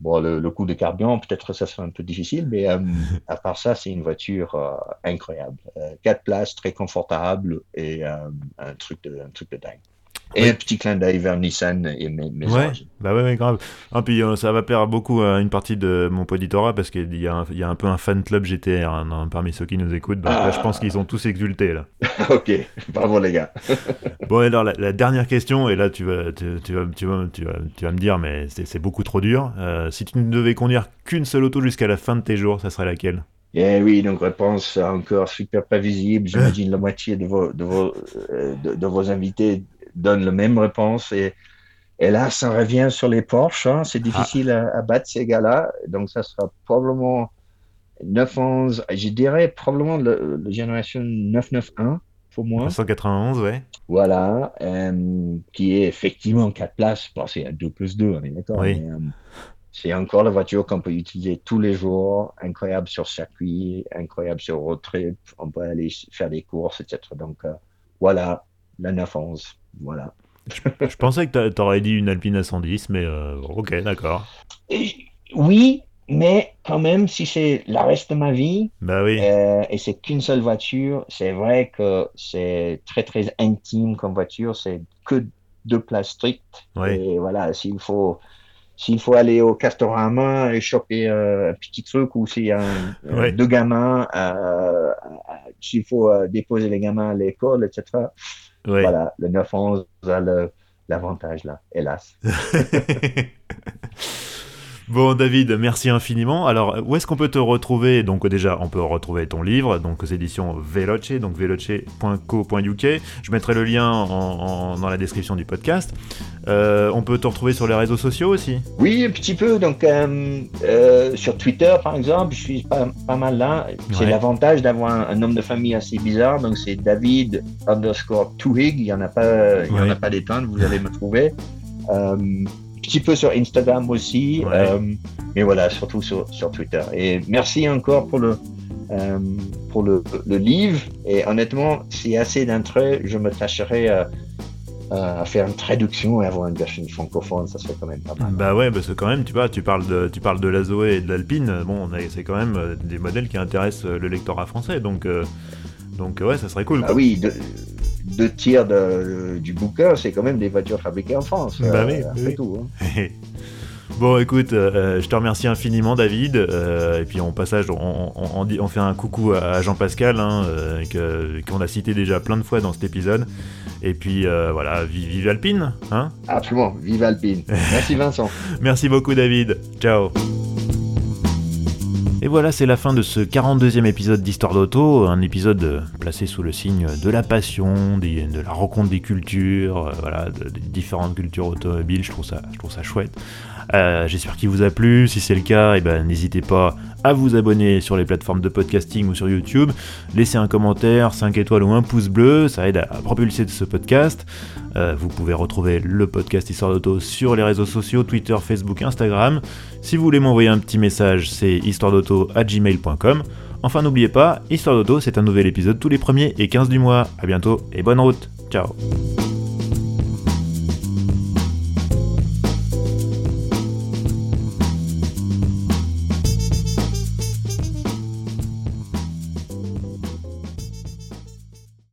Bon, le, coup de carburant, peut-être ça sera un peu difficile, mais euh, à part ça, c'est une voiture euh, incroyable. quatre places, très confortable et un, truc de, un truc de dingue. Et un petit clin d'œil vers Nissan et mes, mes ouais. Bah ouais, grave. Ah, puis euh, ça va plaire beaucoup à une partie de mon poditorat parce qu'il y, a un, il y a un peu un fan club GTR hein, parmi ceux qui nous écoutent. Donc là, je pense qu'ils sont tous exultés là. ok, bravo les gars. bon, alors la, dernière question, et là tu vas, tu, vas, tu, vas, tu, vas, tu vas me dire, mais c'est beaucoup trop dur. Euh, si tu ne devais conduire qu'une seule auto jusqu'à la fin de tes jours, ça serait laquelle? Eh oui, donc réponse encore super prévisible. J'imagine la moitié de vos, de vos, euh, de vos invités donne la même réponse. Et, et là, ça revient sur les Porsche. Hein. C'est difficile à, battre ces gars-là. Donc, ça sera probablement 911. Je dirais probablement la génération 991 pour moi. 191, ouais. Voilà. Euh, qui est effectivement 4 places. Bon, c'est à 2 plus 2, on est d'accord. Oui. Euh, c'est encore la voiture qu'on peut utiliser tous les jours, incroyable sur circuit, incroyable sur road trip, on peut aller faire des courses, etc. Donc euh, voilà, la 911. Voilà. Je, pensais que tu aurais dit une Alpine à 110, mais euh, ok, d'accord. Oui, mais quand même, si c'est la reste de ma vie, bah oui. Euh, et c'est qu'une seule voiture, c'est vrai que c'est très très intime comme voiture, c'est que deux places strictes. Et voilà, s'il faut, s'il faut aller au Castorama et choper euh, un petit truc ou s'il y a deux gamins, s'il faut déposer les gamins à l'école, etc. Voilà, le 9-11 a l'avantage là, hélas. Bon David, merci infiniment. Alors où est-ce qu'on peut te retrouver? Donc déjà, on peut retrouver ton livre, donc aux éditions Veloce, donc veloce.co.uk. Je mettrai le lien dans la description du podcast. Euh, on peut te retrouver sur les réseaux sociaux aussi? Oui, un petit peu. Donc euh, euh, sur Twitter par exemple, je suis pas, mal là. C'est l'avantage d'avoir un, nom de famille assez bizarre. Donc c'est David underscore Tuhig. Il n'y en a pas, il y en a pas des tonnes. Vous allez me trouver petit peu sur Instagram aussi, euh, mais voilà, surtout sur, sur, Twitter. Et merci encore pour le, pour le, livre. Et honnêtement, si assez d'entrée, je me tâcherai à, à, faire une traduction et avoir une version francophone. Ça serait quand même pas mal. Bah ouais, parce que quand même, tu vois, tu parles de, tu parles de la Zoé et de l'Alpine. Bon, c'est quand même des modèles qui intéressent le lectorat français. Donc, donc ouais, ça serait cool. Ah oui, deux tiers du bouquin, c'est quand même des voitures fabriquées en France. Bah oui, euh, tout. Hein. Bon, écoute, euh, je te remercie infiniment, David. Euh, et puis, en passage, on, on, fait un coucou à Jean-Pascal, hein, qu'on a cité déjà plein de fois dans cet épisode. Et puis, voilà, vive Alpine. Hein Absolument, vive Alpine. Merci, Vincent. Merci beaucoup, David. Ciao. Et voilà, c'est la fin de ce 42e épisode d'Histoire d'Auto, un épisode euh, placé sous le signe de la passion, de la rencontre des cultures, euh, voilà, des différentes cultures automobiles, je trouve je trouve ça chouette. Euh, j'espère qu'il vous a plu. Si c'est le cas, eh ben, n'hésitez pas à vous abonner sur les plateformes de podcasting ou sur YouTube. Laissez un commentaire, 5 étoiles ou un pouce bleu, ça aide à propulser ce podcast. Euh, vous pouvez retrouver le podcast Histoire d'Auto sur les réseaux sociaux, Twitter, Facebook, Instagram. Si vous voulez m'envoyer un petit message, c'est gmail.com Enfin, n'oubliez pas, Histoire d'Auto, c'est un nouvel épisode tous les premiers et 15 du mois. A bientôt et bonne route. Ciao